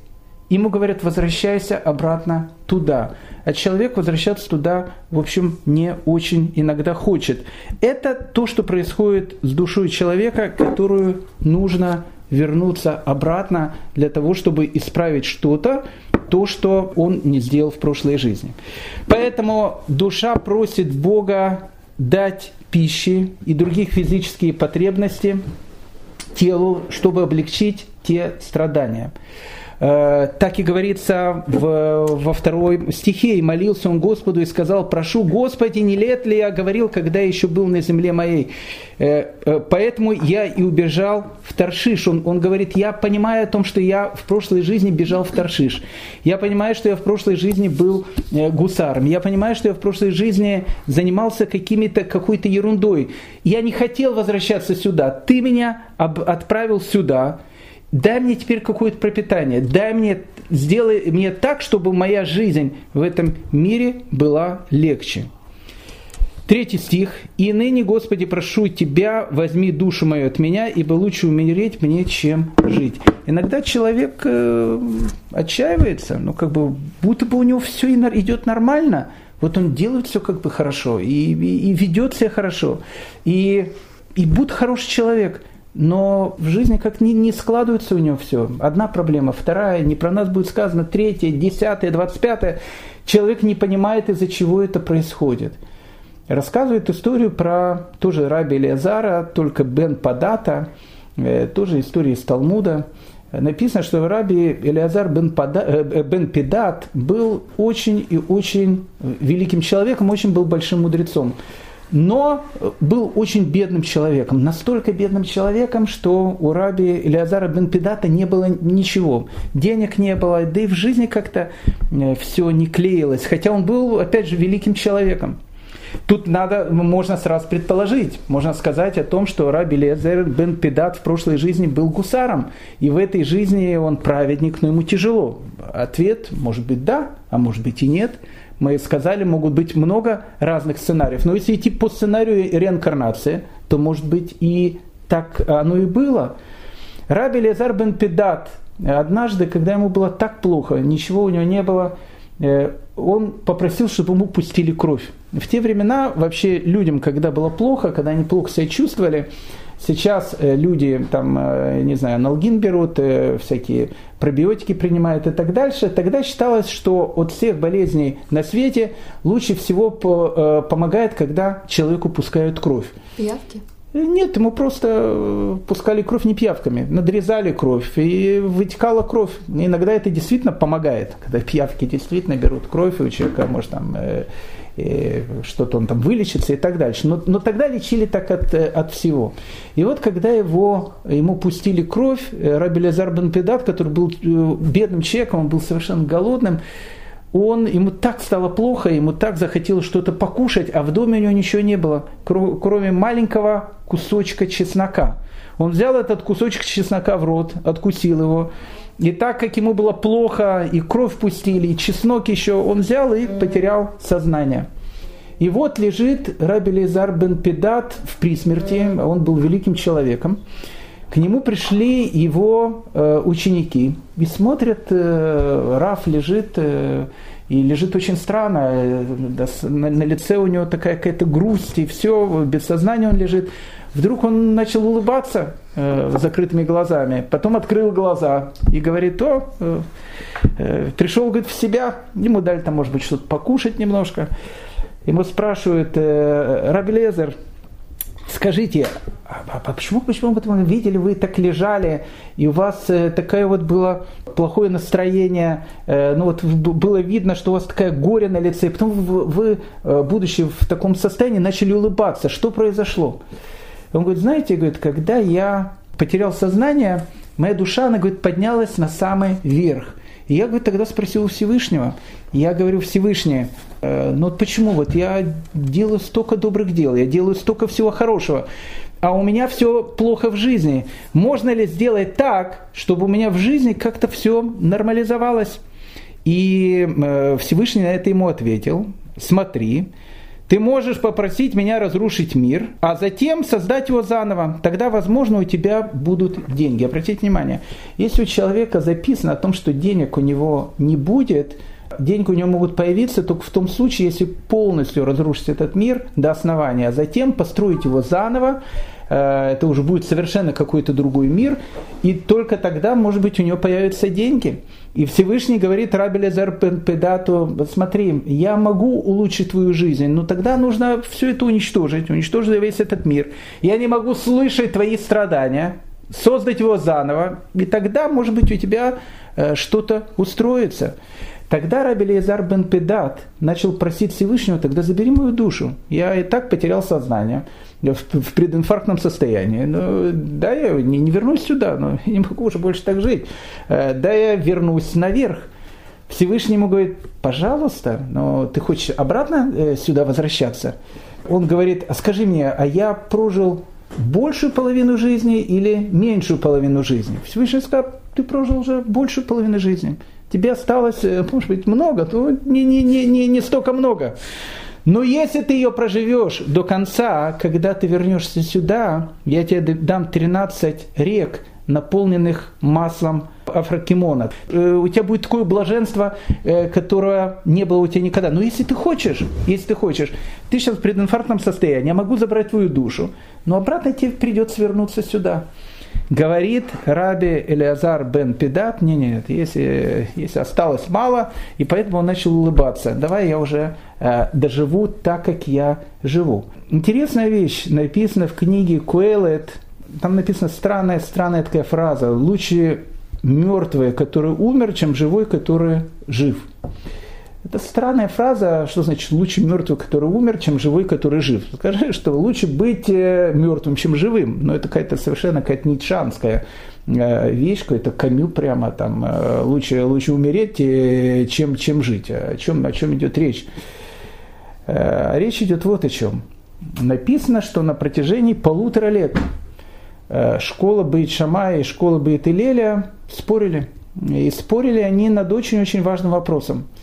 ему говорят, возвращайся обратно туда. А человек возвращаться туда, в общем, не очень иногда хочет. Это то, что происходит с душой человека, которую нужно вернуться обратно для того, чтобы исправить что-то, то, что он не сделал в прошлой жизни. Поэтому душа просит Бога дать пищи и других физические потребности телу, чтобы облегчить те страдания. Э, так и говорится в, во второй стихе, «И молился он Господу и сказал, прошу, Господи, не лет ли я говорил, когда еще был на земле моей? Э, э, поэтому я и убежал в Таршиш». Он, он говорит, я понимаю о том, что я в прошлой жизни бежал в Таршиш. Я понимаю, что я в прошлой жизни был гусаром. Я понимаю, что я в прошлой жизни занимался какими-то, какой-то ерундой. Я не хотел возвращаться сюда. Ты меня отправил сюда, дай мне теперь какое-то пропитание, дай мне, сделай мне так, чтобы моя жизнь в этом мире была легче. Третий стих. «И ныне, Господи, прошу Тебя, возьми душу мою от меня, ибо лучше умереть мне, чем жить». Иногда человек э, отчаивается, но как бы будто бы у него все идет нормально. Вот он делает все как бы хорошо и, и, и ведет себя хорошо. И, и будто хороший человек – но в жизни как не, не складывается у него все. Одна проблема, вторая, не про нас будет сказано, третья, десятая, двадцать пятая. Человек не понимает, из-за чего это происходит. Рассказывает историю про тоже раби Элиазара, только Бен Падата, э, тоже история из Талмуда. Написано, что раби Элиазар бен, Пада, э, бен Педат был очень и очень великим человеком, очень был большим мудрецом но был очень бедным человеком, настолько бедным человеком, что у раби Илиазара бен Педата не было ничего, денег не было, да и в жизни как-то э, все не клеилось, хотя он был, опять же, великим человеком. Тут надо, можно сразу предположить, можно сказать о том, что Раби Лезер бен Педат в прошлой жизни был гусаром, и в этой жизни он праведник, но ему тяжело. Ответ может быть да, а может быть и нет – мы сказали, могут быть много разных сценариев. Но если идти по сценарию реинкарнации, то, может быть, и так оно и было. Раби Лезар бен Педат однажды, когда ему было так плохо, ничего у него не было, э, он попросил, чтобы ему пустили кровь. В те времена вообще людям, когда было плохо, когда они плохо себя чувствовали, Сейчас э, люди, там, э, не знаю, аналгин берут, э, всякие пробиотики принимают и так дальше. Тогда считалось, что от всех болезней на свете лучше всего помогает, когда человеку пускают кровь. Пиявки? Нет, ему просто пускали кровь не пиявками, надрезали кровь, и вытекала кровь. Иногда это действительно помогает, когда пиявки действительно берут кровь, и у человека, может, там, что-то он там вылечится и так дальше. Но, но тогда лечили так от, от всего. И вот когда его, ему пустили кровь, э, Раби Лазар бен Педат, который был э, бедным человеком, он был совершенно голодным, он, ему так стало плохо, ему так захотелось что-то покушать, а в доме у него ничего не было, кроме маленького кусочка чеснока. Он взял этот кусочек чеснока в рот, откусил его, и так как ему было плохо, и кровь пустили, и чеснок еще, он взял и потерял сознание. И вот лежит Раби Лизар бен Педат в присмерти, он был великим человеком. К нему пришли его э, ученики и смотрят, э, Раф лежит, э, и лежит очень странно, э, на, лице у него такая какая-то грусть, и все, без сознания он лежит. Вдруг он начал улыбаться э, закрытыми глазами, потом открыл глаза и говорит, о, э, э, пришел, говорит, в себя, ему дали там, может быть, что-то покушать немножко. Ему спрашивают, э, Раби Лезер, скажите, а, а, почему, почему вы видели, вы так лежали, и у вас э, такое вот было плохое настроение, э, ну вот было видно, что у вас такая горе на лице, и потом вы, вы э, будучи в таком состоянии, начали улыбаться. Что произошло? Он говорит, знаете, говорит, когда я потерял сознание, моя душа, она, говорит, поднялась на самый верх. И я, говорит, тогда спросил у Всевышнего. Я говорю, Всевышний, э, ну вот почему вот я делаю столько добрых дел, я делаю столько всего хорошего, а у меня все плохо в жизни. Можно ли сделать так, чтобы у меня в жизни как-то все нормализовалось? И э, Всевышний на это ему ответил, смотри, ты можешь попросить меня разрушить мир, а затем создать его заново. Тогда, возможно, у тебя будут деньги. Обратите внимание, если у человека записано о том, что денег у него не будет, деньги у него могут появиться только в том случае, если полностью разрушить этот мир до основания, а затем построить его заново, Э, это уже будет совершенно какой-то другой мир, и только тогда, может быть, у него появятся деньги. И Всевышний говорит Рабеле Педату, смотри, я могу улучшить твою жизнь, но тогда нужно все это уничтожить, уничтожить весь этот мир. Я не могу слышать твои страдания, создать его заново, и тогда, может быть, у тебя э, что-то устроится. Тогда Раби Лезар бен Педат начал просить Всевышнего, тогда забери мою душу. Я и так потерял сознание в, прединфарктном состоянии. Но, да, я не, не вернусь сюда, но я не могу уже больше так жить. Э, да, я вернусь наверх. Всевышний ему говорит, пожалуйста, но ты хочешь обратно э, сюда возвращаться? Он говорит, а скажи мне, а я прожил большую половину жизни или меньшую половину жизни? Всевышний сказал, ты прожил уже большую половину жизни тебе осталось, э, может быть, много, то не, не, не, не, не столько много. Но если ты ее проживешь до конца, когда ты вернешься сюда, я тебе дам 13 рек, наполненных маслом афрокимона. Э, у тебя будет такое блаженство, э, которое не было у тебя никогда. Но если ты хочешь, если ты хочешь, ты сейчас в прединфарктном состоянии, я могу забрать твою душу, но обратно тебе придется вернуться сюда. Говорит Раби Элиазар бен Педат, не, нет, если, если осталось мало, и поэтому он начал улыбаться. Давай я уже э, доживу так, как я живу. Интересная вещь, написана в книге Куэлет, там написана странная, странная такая фраза. Лучше мертвый, который умер, чем живой, который жив. Это странная фраза, что значит лучше мертвый, который умер, чем живой, который жив. Скажи, что лучше быть э, мертвым, чем живым. Но это какая-то совершенно какая-то ницшанская э, вещь, какой-то камю прямо там. Э, лучше, лучше умереть, чем, чем жить. О чем, о чем идет речь? Речь идет вот о чем. Написано, что на протяжении полутора лет школа Бейт Шамая и школа Бейт Илеля спорили. И спорили они над очень-очень важным вопросом –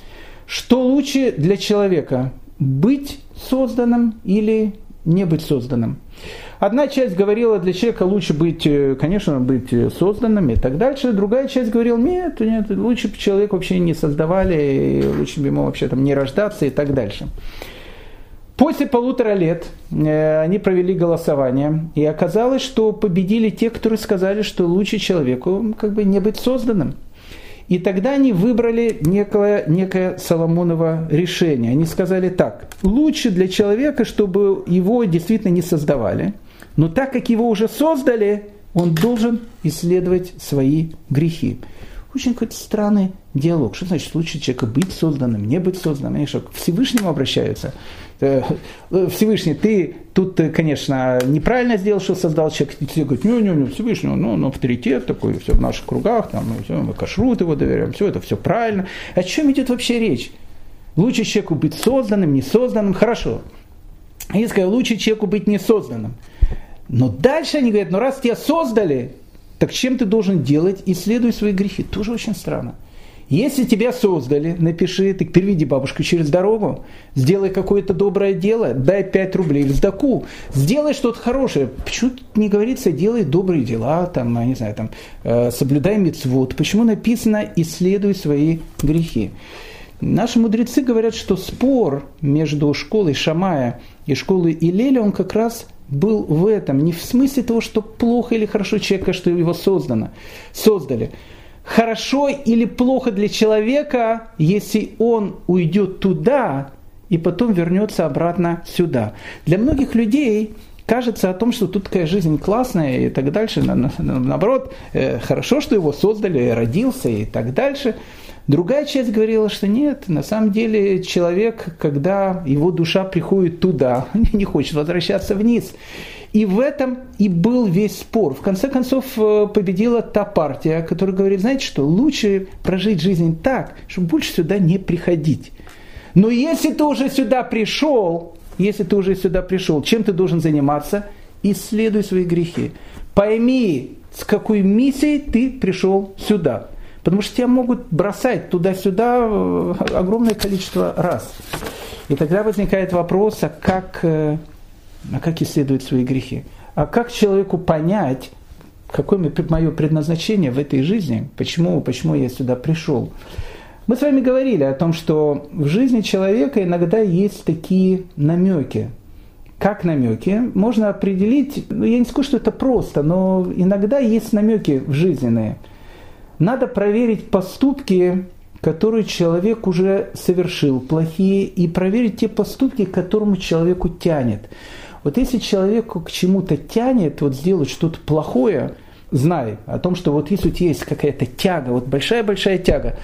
что лучше для человека? Быть созданным или не быть созданным? Одна часть говорила, для человека лучше быть, э, конечно, быть созданным и так дальше. Другая часть говорила, нет, нет, лучше бы человек вообще не создавали, лучше бы ему вообще там не рождаться и так дальше. После полутора лет э, они провели голосование, и оказалось, что победили те, которые сказали, что лучше человеку как бы не быть созданным. И тогда они выбрали некое, некое Соломоново решение. Они сказали так, лучше для человека, чтобы его действительно не создавали, но так как его уже создали, он должен исследовать свои грехи. Очень какой-то странный диалог. Что значит лучше человека быть созданным, не быть созданным? Они что, к Всевышнему обращаются? Э, Всевышний, ты тут, э, конечно, неправильно сделал, что создал человека. Все говорят, не, не, не, Всевышний, ну, он авторитет такой, все в наших кругах, там, все, мы кашрут его доверяем, все это все правильно. О чем идет вообще речь? Лучше человеку быть созданным, не созданным, хорошо. Они сказали, лучше человеку быть не созданным. Но дальше они говорят, ну раз тебя создали, так чем ты должен делать? Исследуй свои грехи. Тоже очень странно. Если тебя создали, напиши, ты переведи бабушку через дорогу, сделай какое-то доброе дело, дай 5 рублей в сдаку, сделай что-то хорошее. Почему не говорится, делай добрые дела, там, не знаю, там, э, соблюдай мецвод. Почему написано, исследуй свои грехи? Наши мудрецы говорят, что спор между школой Шамая и школой Илеля, он как раз был в этом, не в смысле того, что плохо или хорошо человека, что его создано, создали, хорошо или плохо для человека, если он уйдет туда и потом вернется обратно сюда. Для многих людей кажется о том, что тут такая жизнь классная и так дальше. Наоборот, э, хорошо, что его создали, родился и так дальше. Другая часть говорила, что нет, на самом деле человек, когда его душа приходит туда, не хочет возвращаться вниз. И в этом и был весь спор. В конце концов э, победила та партия, которая говорит, знаете что, лучше прожить жизнь так, чтобы больше сюда не приходить. Но если ты уже сюда пришел, если ты уже сюда пришел, чем ты должен заниматься? Исследуй свои грехи. Пойми, с какой миссией ты пришел сюда. Потому что тебя могут бросать туда-сюда э, огромное количество раз. И тогда возникает вопрос, а как, а как исследовать свои грехи? А как человеку понять, какое мое предназначение в этой жизни, почему, почему я сюда пришел? Мы с вами говорили о том, что в жизни человека иногда есть такие намеки. Как намеки? Можно определить, ну, я не скажу, что это просто, но иногда есть намеки в жизненные. Надо проверить поступки, которые человек уже совершил, плохие, и проверить те поступки, к которому человеку тянет. Вот если человеку к чему-то тянет, вот сделать что-то плохое, знай о том, что вот если у тебя есть какая-то тяга, вот большая-большая тяга,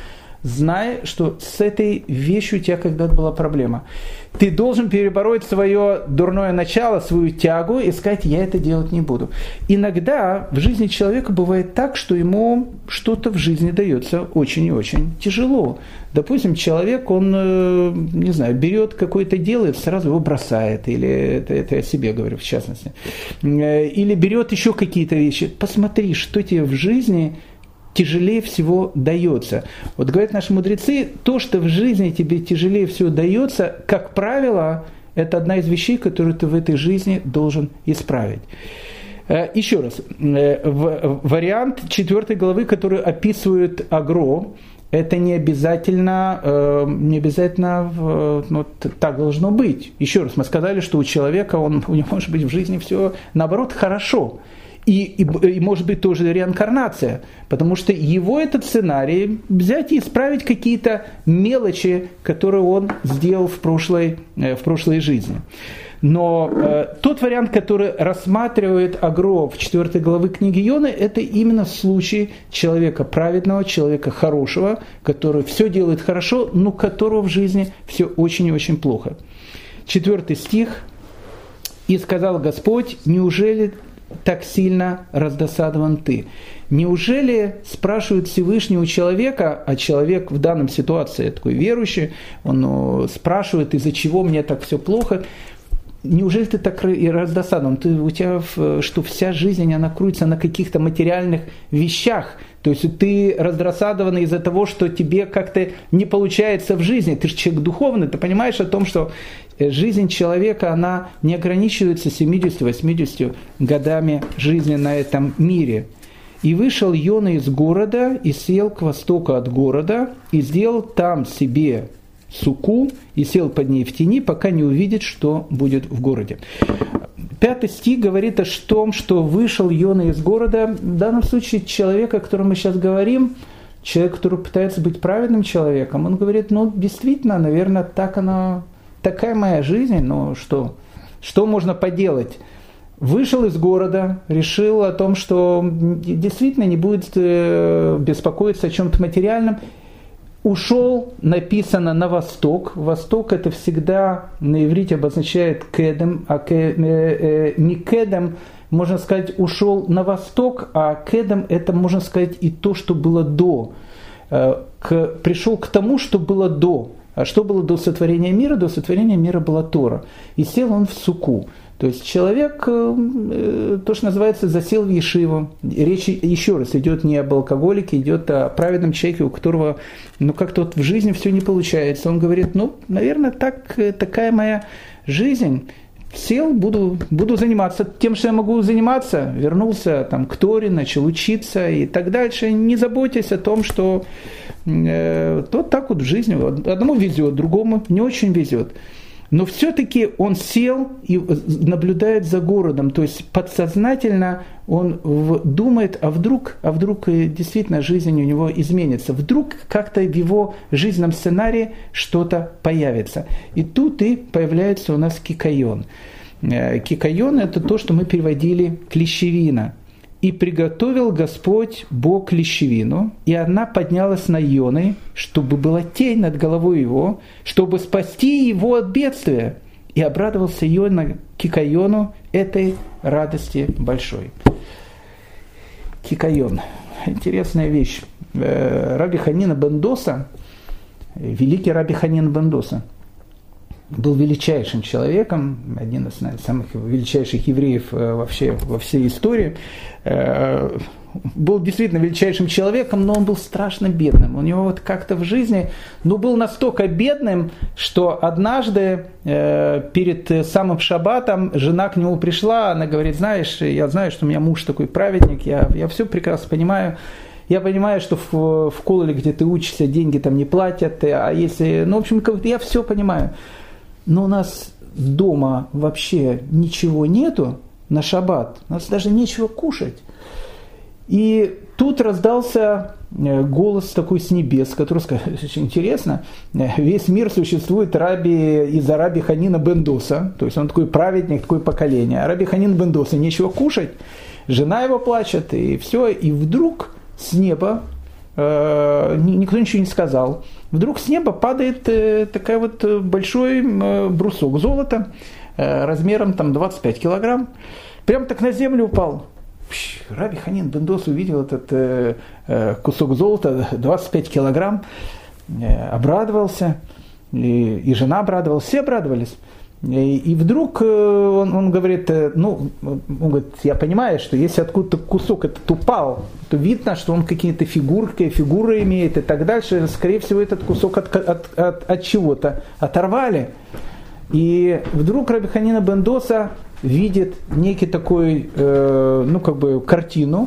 зная, что с этой вещью у тебя когда-то была проблема. Ты должен перебороть свое дурное начало, свою тягу и сказать, я это делать не буду. Иногда в жизни человека бывает так, что ему что-то в жизни дается очень и очень тяжело. Допустим, человек, он, э, не знаю, берет какое-то дело и сразу его бросает, или это, это я себе говорю в частности, э, или берет еще какие-то вещи. Посмотри, что тебе в жизни тяжелее всего дается. Вот говорят наши мудрецы, то, что в жизни тебе тяжелее всего дается, как правило, это одна из вещей, которую ты в этой жизни должен исправить. Э, еще раз, э, вариант четвертой главы, который описывает агро, это не обязательно, э, не обязательно ну, так должно быть. Еще раз, мы сказали, что у человека, он, у него может быть в жизни все наоборот хорошо и, и, и может быть тоже реинкарнация, потому что его этот сценарий взять и исправить какие-то мелочи, которые он сделал в прошлой, э, в прошлой жизни. Но э, тот вариант, который рассматривает Агро в 4 главы книги Йоны, это именно случай человека праведного, человека хорошего, который все делает хорошо, но которого в жизни все очень и очень плохо. Четвертый стих. «И сказал Господь, неужели так сильно раздосадован ты? Неужели спрашивают Всевышнего человека, а человек в данном ситуации такой верующий, он спрашивает, из-за чего мне так все плохо, неужели ты так и раздосадован? Ты, у тебя, что вся жизнь, она крутится на каких-то материальных вещах. То есть ты раздосадован из-за того, что тебе как-то не получается в жизни. Ты же человек духовный, ты понимаешь о том, что жизнь человека, она не ограничивается 70-80 годами жизни на этом мире. И вышел Йона из города и сел к востоку от города и сделал там себе суку и сел под ней в тени, пока не увидит, что будет в городе. Пятый стих говорит о том, что вышел Йона из города. В данном случае человек, о котором мы сейчас говорим, человек, который пытается быть праведным человеком, он говорит, ну, действительно, наверное, так оно такая моя жизнь, ну что, что можно поделать? Вышел из города, решил о том, что действительно не будет э, беспокоиться о чем-то материальном. Ушел, написано на восток. Восток это всегда на иврите обозначает кедем, а ке, э, э, не кедем, можно сказать, ушел на восток, а кедем это можно сказать и то, что было до. Э, к, пришел к тому, что было до. А что было до сотворения мира? До сотворения мира была Тора. И сел он в суку. То есть человек, э, э, то, что называется, засел в Ешиву. Речь еще раз идет не об алкоголике, идет о праведном человеке, у которого ну, как-то вот в жизни все не получается. Он говорит, ну, наверное, так, э, такая моя жизнь. Сел, буду, буду заниматься тем, что я могу заниматься. Вернулся там, к Торе, начал учиться и так дальше. Не заботьтесь о том, что э, то так вот в жизни. Одному везет, другому не очень везет. Но все-таки он сел и наблюдает за городом, то есть подсознательно он думает, а вдруг, а вдруг действительно жизнь у него изменится, вдруг как-то в его жизненном сценарии что-то появится. И тут и появляется у нас кикайон. Э, кикайон – это то, что мы переводили клещевина – и приготовил Господь Бог лещевину, и она поднялась на Ионы, чтобы была тень над головой его, чтобы спасти его от бедствия. И обрадовался Иона Кикайону этой радости большой. Кикайон. Интересная вещь. Э, Раби Ханина Бендоса, великий Раби Ханин Бендоса, был величайшим человеком, один из самых величайших евреев э, вообще во всей истории. Э, был действительно величайшим человеком, но он был страшно бедным. У него вот как-то в жизни, ну, был настолько бедным, что однажды э, перед самым шаббатом жена к нему пришла, она говорит, знаешь, я знаю, что у меня муж такой праведник, я, я все прекрасно понимаю, я понимаю, что в, в колледже, где ты учишься, деньги там не платят, а если, ну, в общем, я все понимаю. Но у нас дома вообще ничего нету на шаббат, у нас даже нечего кушать. И тут раздался э, голос такой с небес, который сказал, очень интересно, весь мир существует раби, из-за раби Ханина Бендоса, то есть он такой праведник, такое поколение, а раби Ханин Бендоса нечего кушать, жена его плачет, и все, и вдруг с неба, э, никто ничего не сказал, вдруг с неба падает э, такая вот э, большой э, брусок золота, размером там 25 килограмм, прям так на землю упал. Раби Ханин Бендос увидел этот кусок золота, 25 килограмм, обрадовался, и, и жена обрадовалась, все обрадовались. И, вдруг э, он, он говорит, э, ну, он говорит, я понимаю, что если откуда-то кусок этот упал, то видно, что он какие-то фигурки, фигуры имеет и так дальше. Скорее всего, этот кусок от, от, от, от чего-то оторвали. И вдруг Рабиханина Бендоса видит некий такой, э, ну, как бы картину,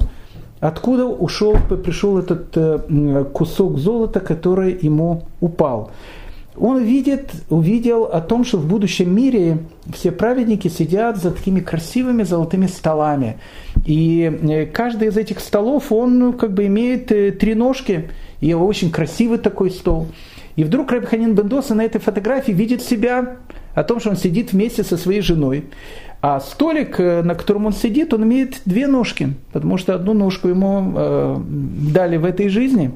откуда ушел, пришел этот э, кусок золота, который ему упал. Он видит, увидел о том, что в будущем мире все праведники сидят за такими красивыми золотыми столами. И э, каждый из этих столов, он ну, как бы имеет э, три ножки, и очень красивый такой стол. И вдруг Рабиханин Бендоса на этой фотографии видит себя о том, что он сидит вместе со своей женой. А столик, э, на котором он сидит, он имеет две ножки, потому что одну ножку ему э, дали в этой жизни.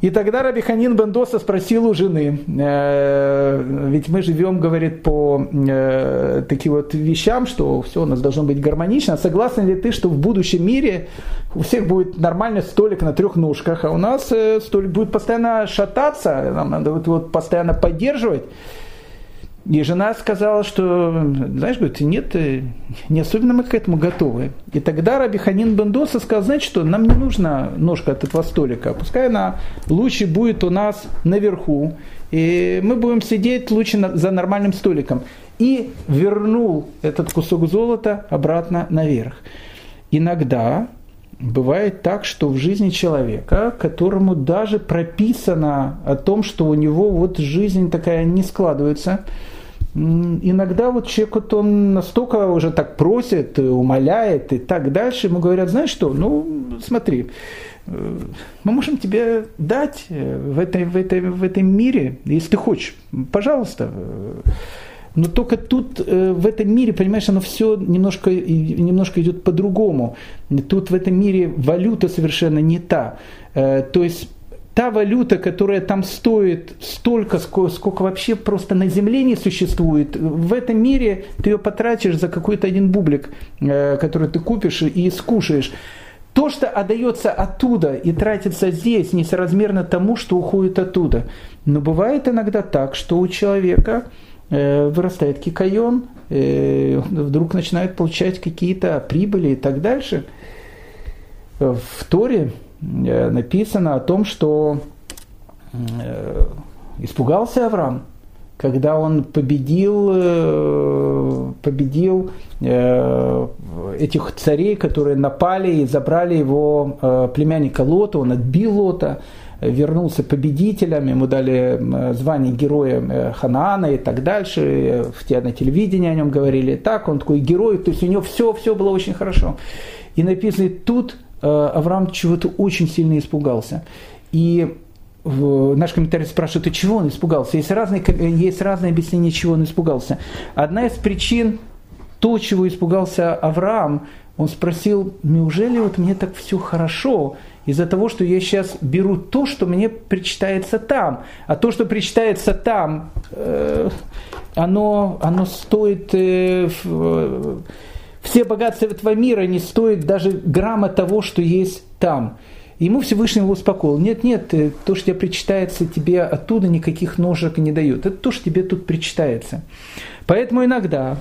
И тогда Рабиханин Бендоса спросил у жены, э, ведь мы живем, говорит, по э, таким вот вещам, что все у нас должно быть гармонично. Согласна ли ты, что в будущем мире у всех будет нормальный столик на трех ножках, а у нас э, столик будет постоянно шататься, нам надо вот, вот постоянно поддерживать. И жена сказала, что, знаешь, говорит, нет, не особенно мы к этому готовы. И тогда Раби Ханин Бендоса сказал, знаете что, нам не нужна ножка от этого столика, пускай она лучше будет у нас наверху, и мы будем сидеть лучше за нормальным столиком. И вернул этот кусок золота обратно наверх. Иногда бывает так, что в жизни человека, которому даже прописано о том, что у него вот жизнь такая не складывается, иногда вот человек вот он настолько уже так просит, умоляет и так дальше, ему говорят, знаешь что, ну смотри, э, мы можем тебе дать э, в, этой, в, этой, в этом мире, если ты хочешь, пожалуйста. Но только тут, э, в этом мире, понимаешь, оно все немножко, немножко идет по-другому. Тут в этом мире валюта совершенно не та. То есть та валюта, которая там стоит столько, сколько, сколько вообще просто на земле не существует, в этом мире ты ее потратишь за какой-то один бублик, э, который ты купишь и скушаешь. То, что отдается оттуда и тратится здесь, несоразмерно тому, что уходит оттуда. Но бывает иногда так, что у человека э, вырастает кикайон, э, вдруг начинает получать какие-то прибыли и так дальше. В Торе написано о том, что э, испугался Авраам, когда он победил, э, победил этих царей, которые напали и забрали его племянника Лота, он отбил Лота, вернулся победителем, ему дали звание героя Ханаана и так дальше, в на телевидении о нем говорили, так, он такой герой, то есть у него все, все было очень хорошо. И написано, тут Э, Авраам чего-то очень сильно испугался. И наш комментарий спрашивает, ты чего он испугался? Есть разные, есть разные объяснения, чего он испугался. Одна из причин, то, чего испугался Авраам, он спросил, неужели вот мне так все хорошо, из-за того, что я сейчас беру то, что мне причитается там. А то, что причитается там, э, оно, оно стоит э, все богатства этого мира не стоят даже грамма того, что есть там. Ему Всевышний его успокоил. Нет, нет, э, то, что тебе причитается, тебе оттуда никаких ножек не дают. Это то, что тебе тут причитается. Поэтому иногда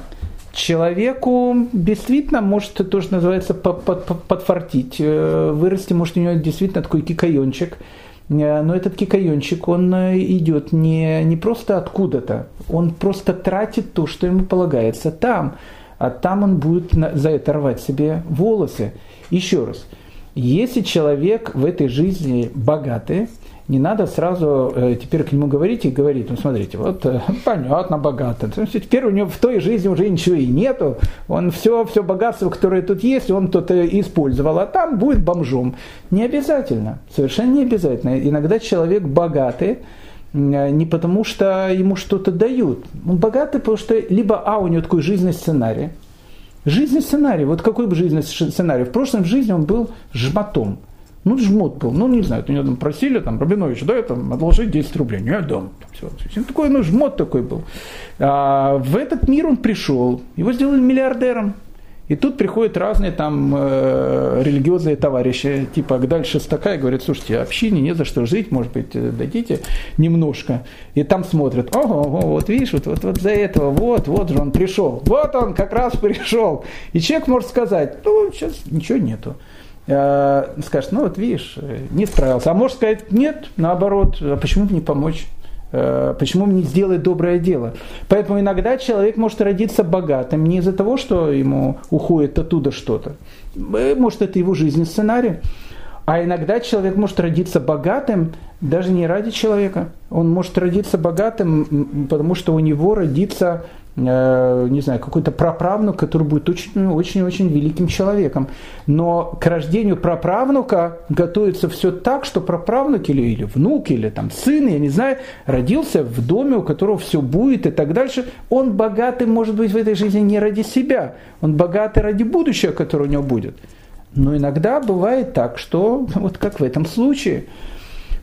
человеку действительно может то, что называется подфартить, вырасти может у него действительно такой кикайончик, но этот кикайончик, он идет не, не просто откуда-то, он просто тратит то, что ему полагается там, а там он будет за это рвать себе волосы. Еще раз, если человек в этой жизни богатый, не надо сразу э, теперь к нему говорить и говорить, ну смотрите, вот э, понятно, богато. Теперь у него в той жизни уже ничего и нету, он все, все богатство, которое тут есть, он тут э, использовал, а там будет бомжом. Не обязательно, совершенно не обязательно. Иногда человек богатый, не потому что ему что-то дают. Он богатый, потому что либо А, у него такой жизненный сценарий. Жизненный сценарий, вот какой бы жизненный сценарий? В прошлом жизни он был жмотом. Ну, жмот был, ну, не знаю, у него там просили, там, Рабинович, дай там, одолжить 10 рублей. Не дам. Все. Он такой, ну, жмот такой был. А, в этот мир он пришел, его сделали миллиардером. И тут приходят разные там э, религиозные товарищи, типа дальше стака и говорят, слушайте, общине не за что жить, может быть, э, дадите немножко. И там смотрят, ого, ого вот видишь, вот, вот, вот за этого, вот, вот же он пришел, вот он как раз пришел. И человек может сказать, ну, сейчас ничего нету. Э, скажет, ну вот видишь, не справился. А может сказать, нет, наоборот, а почему бы не помочь? Э, почему мне сделать доброе дело? Поэтому иногда человек может родиться богатым не из-за того, что ему уходит оттуда что-то. Э, может, это его жизненный сценарий. А иногда человек может родиться богатым даже не ради человека. Он может родиться богатым, потому что у него родится не знаю, какой-то праправнук, который будет очень-очень-очень великим человеком. Но к рождению праправнука готовится все так, что праправнук или, или внук, или там сын, я не знаю, родился в доме, у которого все будет и так дальше. Он богатый, может быть, в этой жизни не ради себя, он богатый ради будущего, которое у него будет. Но иногда бывает так, что вот как в этом случае.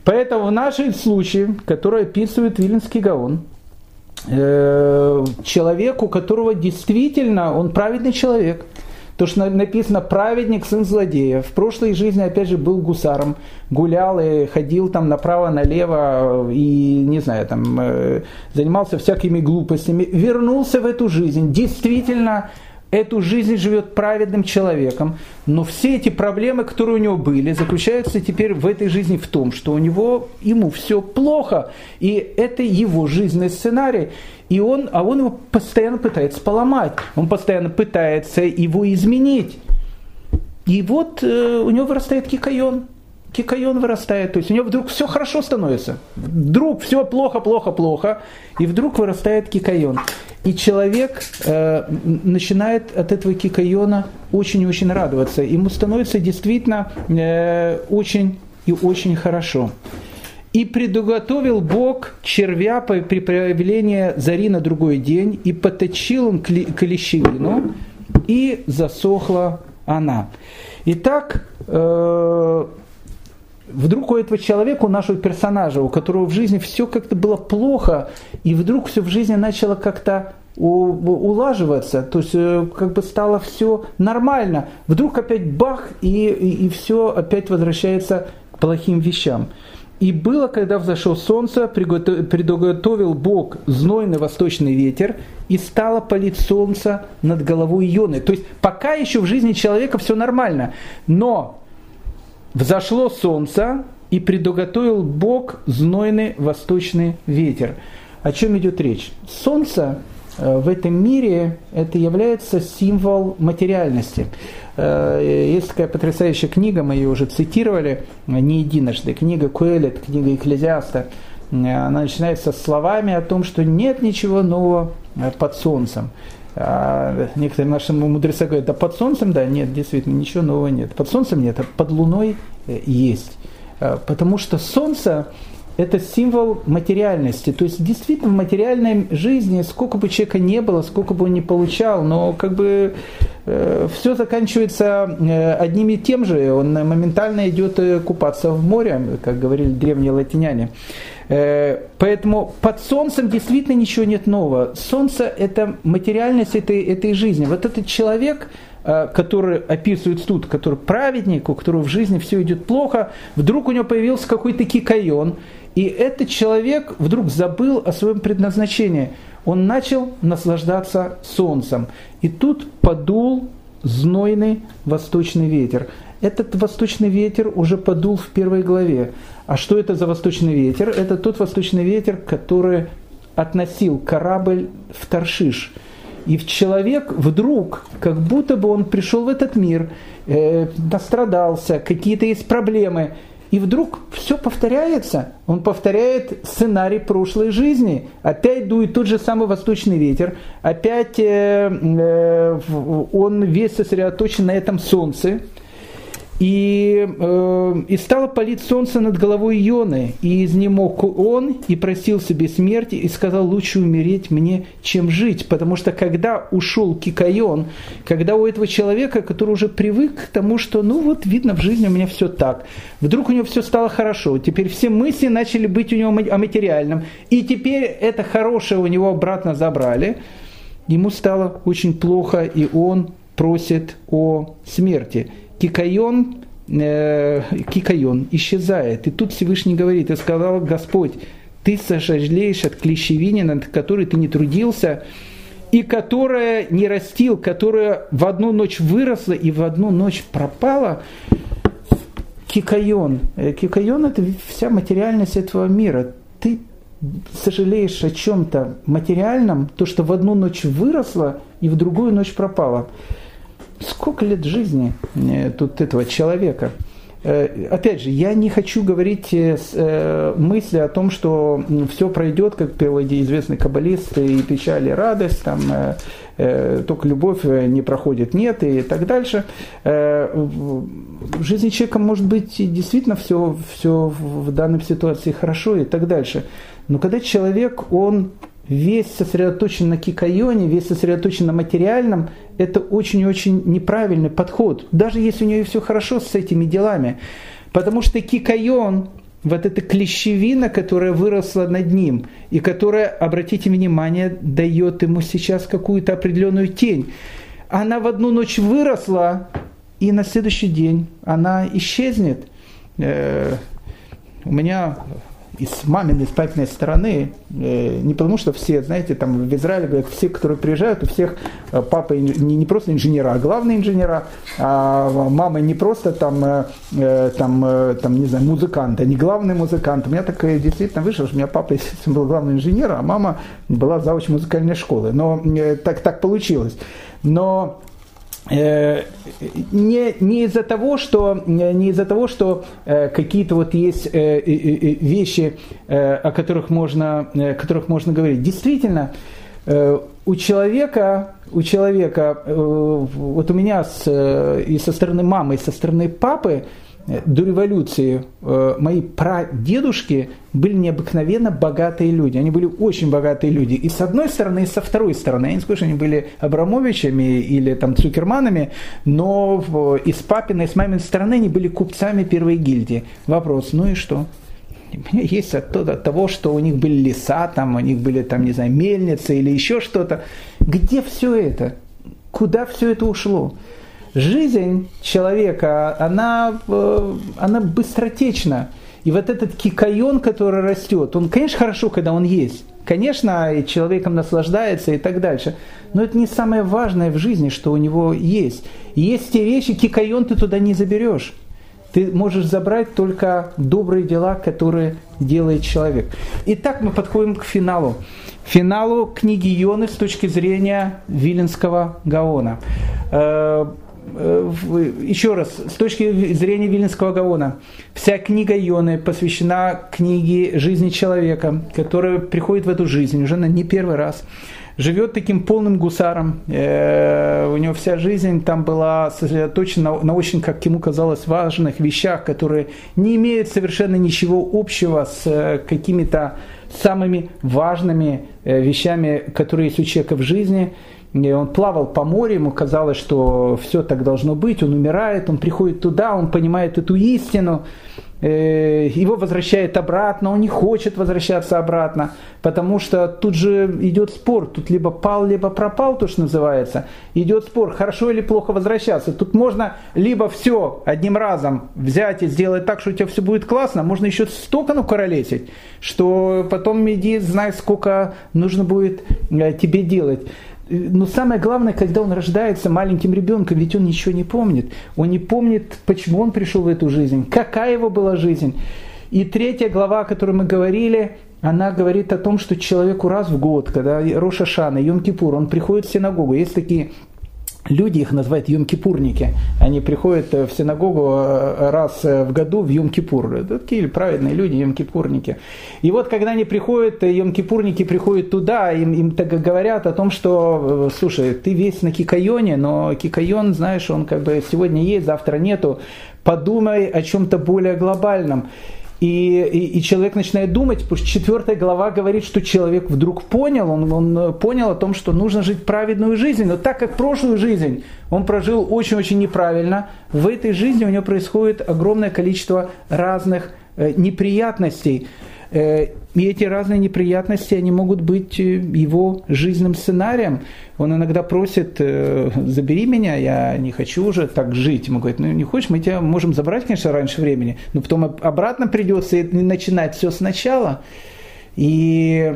Поэтому в нашем случае, который описывает Виленский Гаон, Э, человеку, которого действительно, он праведный человек. То, что написано «праведник, сын злодея». В прошлой жизни, опять же, был гусаром, гулял и ходил там направо-налево и, не знаю, там, э, занимался всякими глупостями. Вернулся в эту жизнь, действительно эту жизнь живет праведным человеком, но все эти проблемы, которые у него были, заключаются теперь в этой жизни в том, что у него, ему все плохо, и это его жизненный сценарий, и он, а он его постоянно пытается поломать, он постоянно пытается его изменить. И вот э, у него вырастает кикайон, кикайон вырастает, то есть у него вдруг все хорошо становится, вдруг все плохо, плохо, плохо, и вдруг вырастает кикайон. И человек э, начинает от этого кикайона очень-очень радоваться, ему становится действительно э, очень и очень хорошо. И предуготовил Бог червя при проявлении зари на другой день, и поточил он клещевину, и засохла она. Итак, э, вдруг у этого человека, у нашего персонажа, у которого в жизни все как-то было плохо, и вдруг все в жизни начало как-то улаживаться, то есть э, как бы стало все нормально. Вдруг опять бах, и, и, и все опять возвращается к плохим вещам. И было, когда взошел солнце, приготовил Бог знойный восточный ветер, и стало палить солнце над головой Ионы. То есть пока еще в жизни человека все нормально, но Взошло солнце, и предуготовил Бог знойный восточный ветер. О чем идет речь? Солнце э, в этом мире это является символ материальности. Э, есть такая потрясающая книга, мы ее уже цитировали не единожды, книга Куэлет, книга Экклезиаста. Она начинается словами о том, что нет ничего нового э, под солнцем. А некоторые наши мудрецы говорят, да под солнцем, да, нет, действительно, ничего нового нет. Под солнцем нет, а под луной э, есть. А, потому что солнце – это символ материальности. То есть действительно в материальной жизни, сколько бы человека не было, сколько бы он ни получал, но как бы э, все заканчивается э, одним и тем же. Он моментально идет э, купаться в море, как говорили древние латиняне. Э, поэтому под солнцем действительно ничего нет нового. Солнце – это материальность этой, этой жизни. Вот этот человек, который описывается тут, который праведник, у которого в жизни все идет плохо, вдруг у него появился какой-то кикайон, и этот человек вдруг забыл о своем предназначении. Он начал наслаждаться солнцем. И тут подул знойный восточный ветер. Этот восточный ветер уже подул в первой главе. А что это за восточный ветер? Это тот восточный ветер, который относил корабль в Таршиш. И человек вдруг, как будто бы он пришел в этот мир, э, настрадался, какие-то есть проблемы, и вдруг все повторяется. Он повторяет сценарий прошлой жизни. Опять дует тот же самый восточный ветер. Опять э, э, он весь сосредоточен на этом солнце. И, э, и стало палить солнце над головой Ионы, и изнемог он, и просил себе смерти, и сказал, лучше умереть мне, чем жить. Потому что когда ушел Кикайон, когда у этого человека, который уже привык к тому, что, ну вот, видно, в жизни у меня все так, вдруг у него все стало хорошо, теперь все мысли начали быть у него о материальном, и теперь это хорошее у него обратно забрали, ему стало очень плохо, и он просит о смерти кикайон, э, кикайон исчезает. И тут Всевышний говорит, и сказал Господь, ты сожалеешь от клещевины, над которой ты не трудился, и которая не растил, которая в одну ночь выросла и в одну ночь пропала, кикайон. Э, кикайон – это вся материальность этого мира. Ты сожалеешь о чем-то материальном, то, что в одну ночь выросло и в другую ночь пропало сколько лет жизни э, тут этого человека. Э, опять же, я не хочу говорить э, мысли о том, что все пройдет, как переводе известный каббалист, и печаль, и радость, там, только любовь не проходит, нет, и так дальше. В жизни человека может быть действительно все, все в данной ситуации хорошо и так дальше. Но когда человек, он весь сосредоточен на кикайоне, весь сосредоточен на материальном, это очень-очень неправильный подход, даже если у нее все хорошо с этими делами. Потому что кикайон, вот эта клещевина, которая выросла над ним, и которая, обратите внимание, дает ему сейчас какую-то определенную тень, она в одну ночь выросла, и на следующий день она исчезнет. Э, у меня из маминой, с папиной стороны, э, не потому что все, знаете, там в Израиле говорят, все, которые приезжают, у всех э, папа не, не просто инженера, а главные инженера, а мама не просто там, э, там, там не знаю, музыкант, а не главный музыкант. У меня так действительно вышло, что у меня папа, был главный инженер, а мама была завуч музыкальной школы. Но так, так получилось. Но не, не из-за того, что, не из-за того, что э, какие-то вот есть э, вещи, о которых можно, о которых можно говорить. Действительно, у человека, у человека, вот у меня с, и со стороны мамы, и со стороны папы, Э, до революции э, мои прадедушки были необыкновенно богатые люди. Они были очень богатые люди. И с одной стороны, и со второй стороны. Я не скажу, что они были Абрамовичами или там Цукерманами, но и с папиной, и с маминой стороны они были купцами первой гильдии. Вопрос, ну и что? Есть от того, что у них были леса, там, у них были, там, не знаю, мельницы или еще что-то. Где все это? Куда все это ушло? Жизнь человека, она, э, она быстротечна. И вот этот кикайон, который растет, он, конечно, хорошо, когда он есть. Конечно, человеком наслаждается и так дальше. Но это не самое важное в жизни, что у него есть. И есть те вещи, кикайон ты туда не заберешь. Ты можешь забрать только добрые дела, которые делает человек. Итак, мы подходим к финалу. Финалу книги Йоны с точки зрения Виленского Гаона. Э, еще раз, с точки зрения Вильнинского Гаона, вся книга Ионы посвящена книге жизни человека, который приходит в эту жизнь уже не первый раз, живет таким полным гусаром. Э, у него вся жизнь там была сосредоточена на, на очень, как ему казалось, важных вещах, которые не имеют совершенно ничего общего с э, какими-то самыми важными вещами, которые есть у человека в жизни – и он плавал по морю, ему казалось, что все так должно быть, он умирает, он приходит туда, он понимает эту истину, Э, его возвращает обратно, он не хочет возвращаться обратно, потому что тут же идет спор, тут либо пал, либо пропал, то, что называется. Идет спор, хорошо или плохо возвращаться. Тут можно либо все одним разом взять и сделать так, что у тебя все будет классно, можно еще столько накуролесить, что потом иди, знай, сколько нужно будет э, тебе делать. Но самое главное, когда он рождается маленьким ребенком, ведь он ничего не помнит. Он не помнит, почему он пришел в эту жизнь, какая его была жизнь. И третья глава, о которой мы говорили, она говорит о том, что человеку раз в год, когда Роша Шана, Йом-Кипур, он приходит в синагогу. Есть такие Люди их называют Йом-Кипурники. Они приходят в синагогу э, раз в году в Йом-Кипур. Это такие праведные люди, Йом-Кипурники. И вот когда они приходят, Йом-Кипурники приходят туда, им, им так говорят о том, что, э, слушай, ты весь на Кикайоне, но Кикайон, знаешь, он как бы сегодня есть, завтра нету. Подумай о чем-то более глобальном. И, и, и человек начинает думать, потому что четвертая глава говорит, что человек вдруг понял, он, он понял о том, что нужно жить праведную жизнь. Но так как прошлую жизнь он прожил очень-очень неправильно, в этой жизни у него происходит огромное количество разных э, неприятностей. Э, и эти разные неприятности, они могут быть э, его жизненным сценарием. Он иногда просит, э, забери меня, я не хочу уже так жить. Ему говорит, ну не хочешь, мы тебя можем забрать, конечно, раньше времени, но потом обратно придется и начинать все сначала. И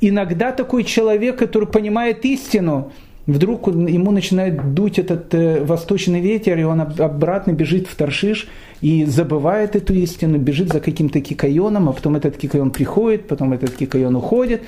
иногда такой человек, который понимает истину, вдруг ему начинает дуть этот э, восточный ветер, и он обратно бежит в Таршиш и забывает эту истину, бежит за каким-то кикайоном, а потом этот кикайон приходит, потом этот кикайон уходит.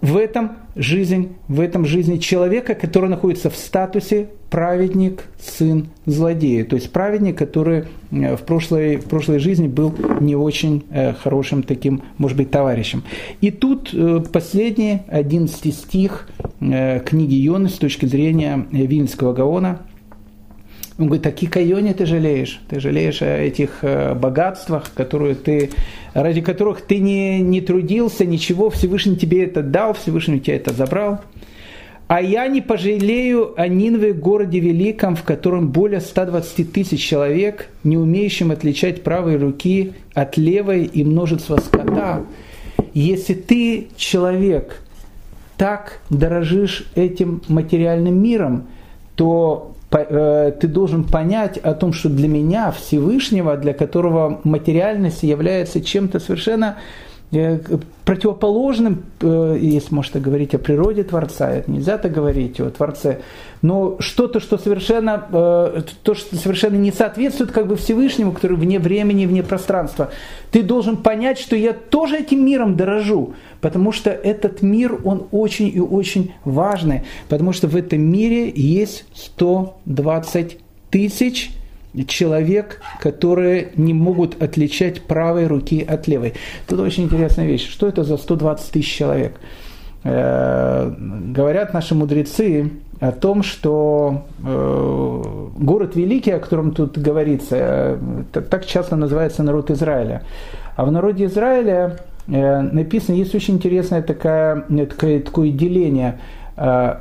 В этом жизнь, в этом жизни человека, который находится в статусе праведник, сын злодея. То есть праведник, который э, в прошлой, в прошлой жизни был не очень э, хорошим таким, может быть, товарищем. И тут э, последний, одиннадцатый стих книги Йоны с точки зрения Вильнского Гаона – он говорит, о Кикайоне ты жалеешь. Ты жалеешь о этих богатствах, которые ты, ради которых ты не, не трудился, ничего, Всевышний тебе это дал, Всевышний тебя это забрал. А я не пожалею о Нинве, городе великом, в котором более 120 тысяч человек, не умеющим отличать правой руки от левой и множество скота. Если ты, человек, так дорожишь этим материальным миром, то э, ты должен понять о том, что для меня, Всевышнего, для которого материальность является чем-то совершенно Э, противоположным, э, если можно говорить о природе Творца, это нельзя так говорить о Творце, но что-то, что совершенно, э, то, что совершенно не соответствует как бы Всевышнему, который вне времени, вне пространства, ты должен понять, что я тоже этим миром дорожу, потому что этот мир, он очень и очень важный, потому что в этом мире есть 120 тысяч человек, которые не могут отличать правой руки от левой. Тут очень интересная вещь. Что это за 120 тысяч человек? Э, говорят наши мудрецы о том, что э, город великий, о котором тут говорится, э, так часто называется народ Израиля. А в народе Израиля написано, есть очень интересное такое, такое, такое деление.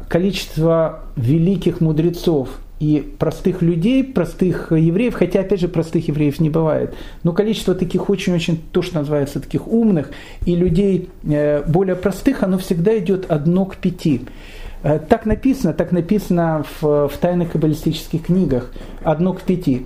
Количество великих мудрецов – и простых людей, простых евреев, хотя, опять же, простых евреев не бывает, но количество таких очень-очень, то, что называется, таких умных и людей э, более простых, оно всегда идет одно к пяти. Э, так написано, так написано в, в тайных каббалистических книгах, одно к пяти.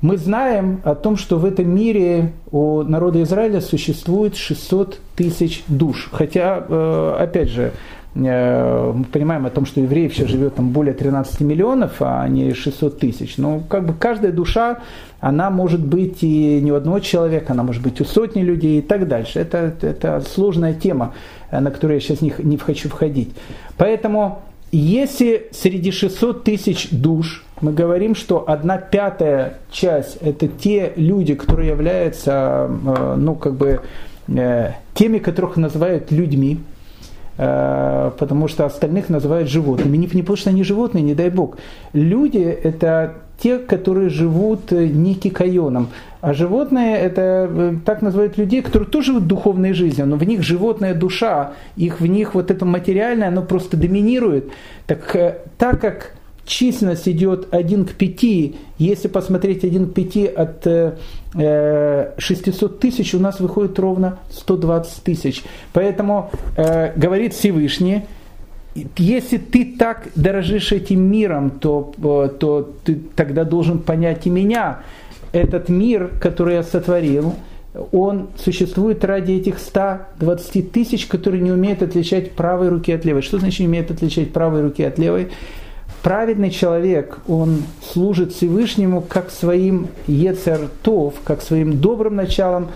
Мы знаем о том, что в этом мире у народа Израиля существует 600 тысяч душ. Хотя, э, опять же, мы понимаем о том, что евреев сейчас живет там более 13 миллионов, а не 600 тысяч. Но как бы каждая душа, она может быть и не у одного человека, она может быть у сотни людей и так дальше. Это, это сложная тема, э, на которую я сейчас не, не хочу входить. Поэтому если среди 600 тысяч душ мы говорим, что одна пятая часть это те люди, которые являются, э, ну, как бы, теми, которых называют людьми, Э, потому что остальных называют животными. Не, потому что они животные, не дай бог. Люди – это те, которые живут не кикайоном. А животные – это так называют людей, которые тоже живут духовной жизнью, но в них животная душа, их в них вот это материальное, оно просто доминирует. Так, так как численность идет 1 к 5, если посмотреть 1 к 5 от э, 600 тысяч, у нас выходит ровно 120 тысяч. Поэтому, э, говорит Всевышний, если ты так дорожишь этим миром, то, э, то ты тогда должен понять и меня. Этот мир, который я сотворил, он существует ради этих 120 тысяч, которые не умеют отличать правой руки от левой. Что значит не умеют отличать правой руки от левой? Праведный человек, он служит Всевышнему как своим ецертов, как своим добрым началом,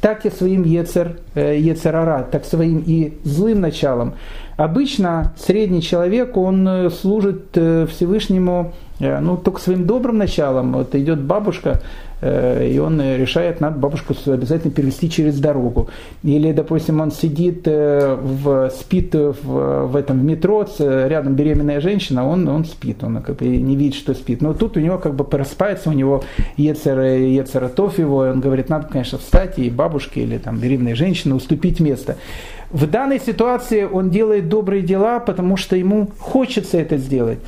так и своим ецер, э, ецерара, так своим и злым началом. Обычно средний человек, он э, служит э, Всевышнему ну, только своим добрым началом. Вот идет бабушка, Э, и он решает, надо бабушку обязательно перевести через дорогу. Или, допустим, он сидит, э, в, спит в, в этом в метро, рядом беременная женщина, он, он спит, он как бы не видит, что спит. Но тут у него как бы просыпается, у него Ецер, Ецератов его, и он говорит, надо, конечно, встать и бабушке или там беременной женщине уступить место. В данной ситуации он делает добрые дела, потому что ему хочется это сделать.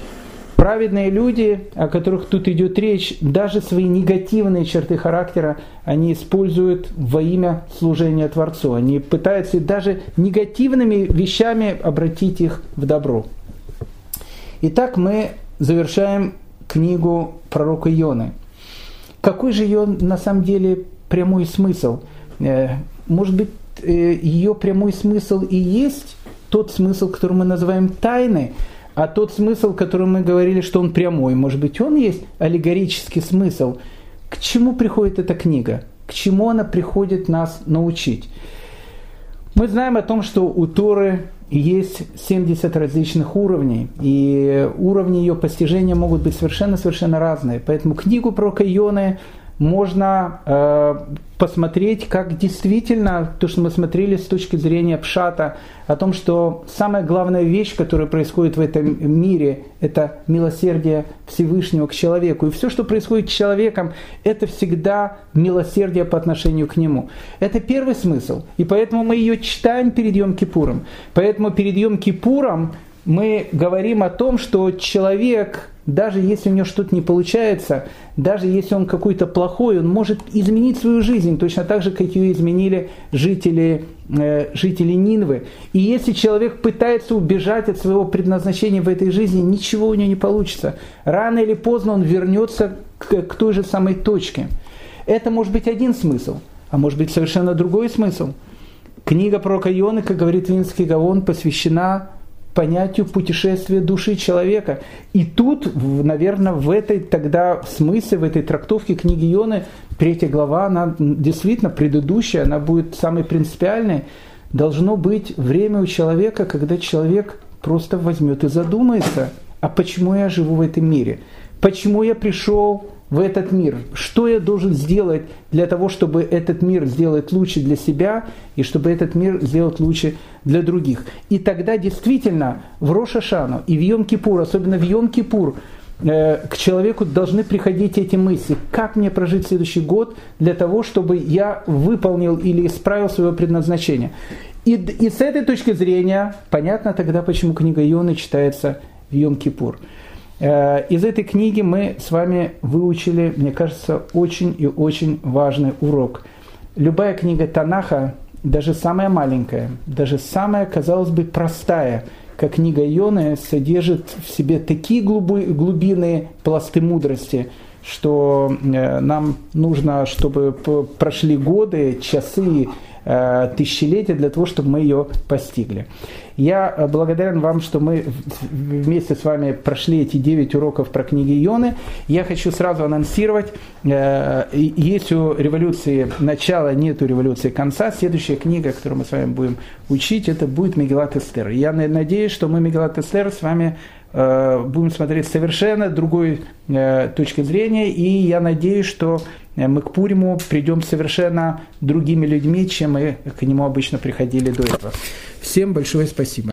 Праведные люди, о которых тут идет речь, даже свои негативные черты характера, они используют во имя служения Творцу. Они пытаются даже негативными вещами обратить их в добро. Итак, мы завершаем книгу пророка Ионы. Какой же ее на самом деле прямой смысл? Э, может быть, ее прямой смысл и есть тот смысл, который мы называем тайной, а тот смысл, который мы говорили, что он прямой, может быть, он есть аллегорический смысл. К чему приходит эта книга? К чему она приходит нас научить? Мы знаем о том, что у Торы есть 70 различных уровней, и уровни ее постижения могут быть совершенно-совершенно разные. Поэтому книгу про Кайоны можно э, посмотреть, как действительно то, что мы смотрели с точки зрения Пшата, о том, что самая главная вещь, которая происходит в этом мире, это милосердие Всевышнего к человеку. И все, что происходит с человеком, это всегда милосердие по отношению к нему. Это первый смысл. И поэтому мы ее читаем перед Йом-Кипуром. Поэтому перед Йом-Кипуром мы говорим о том, что человек, даже если у него что-то не получается, даже если он какой-то плохой, он может изменить свою жизнь, точно так же, как ее изменили жители, э, жители Нинвы. И если человек пытается убежать от своего предназначения в этой жизни, ничего у него не получится. Рано или поздно он вернется к, к той же самой точке. Это может быть один смысл, а может быть совершенно другой смысл. Книга про Кайоны, как говорит Винский Гавон, посвящена понятию путешествия души человека. И тут, наверное, в этой тогда смысле, в этой трактовке книги Йоны, третья глава, она действительно предыдущая, она будет самой принципиальной. Должно быть время у человека, когда человек просто возьмет и задумается, а почему я живу в этом мире? Почему я пришел в этот мир. Что я должен сделать для того, чтобы этот мир сделать лучше для себя и чтобы этот мир сделать лучше для других. И тогда действительно в Рошашану и в Йом-Кипур, особенно в Йом-Кипур, э, к человеку должны приходить эти мысли, как мне прожить следующий год для того, чтобы я выполнил или исправил свое предназначение. И, и с этой точки зрения понятно тогда, почему книга Йоны читается в Йом-Кипур. Э, из этой книги мы с вами выучили, мне кажется, очень и очень важный урок. Любая книга Танаха, даже самая маленькая, даже самая, казалось бы, простая, как книга Ионы, содержит в себе такие глубины пласты мудрости, что э, нам нужно, чтобы прошли годы, часы, тысячелетия для того, чтобы мы ее постигли. Я э, благодарен вам, что мы вместе с вами прошли эти 9 уроков про книги Ионы. Я хочу сразу анонсировать, э, есть у революции начала, нет у революции конца. Следующая книга, которую мы с вами будем учить, это будет Мегелат Эстер. Я надеюсь, что мы Мегелат Эстер с вами будем смотреть совершенно другой точки зрения, и я надеюсь, что Э, мы к Пуриму придем совершенно другими людьми, чем мы к нему обычно приходили до этого. Всем большое спасибо.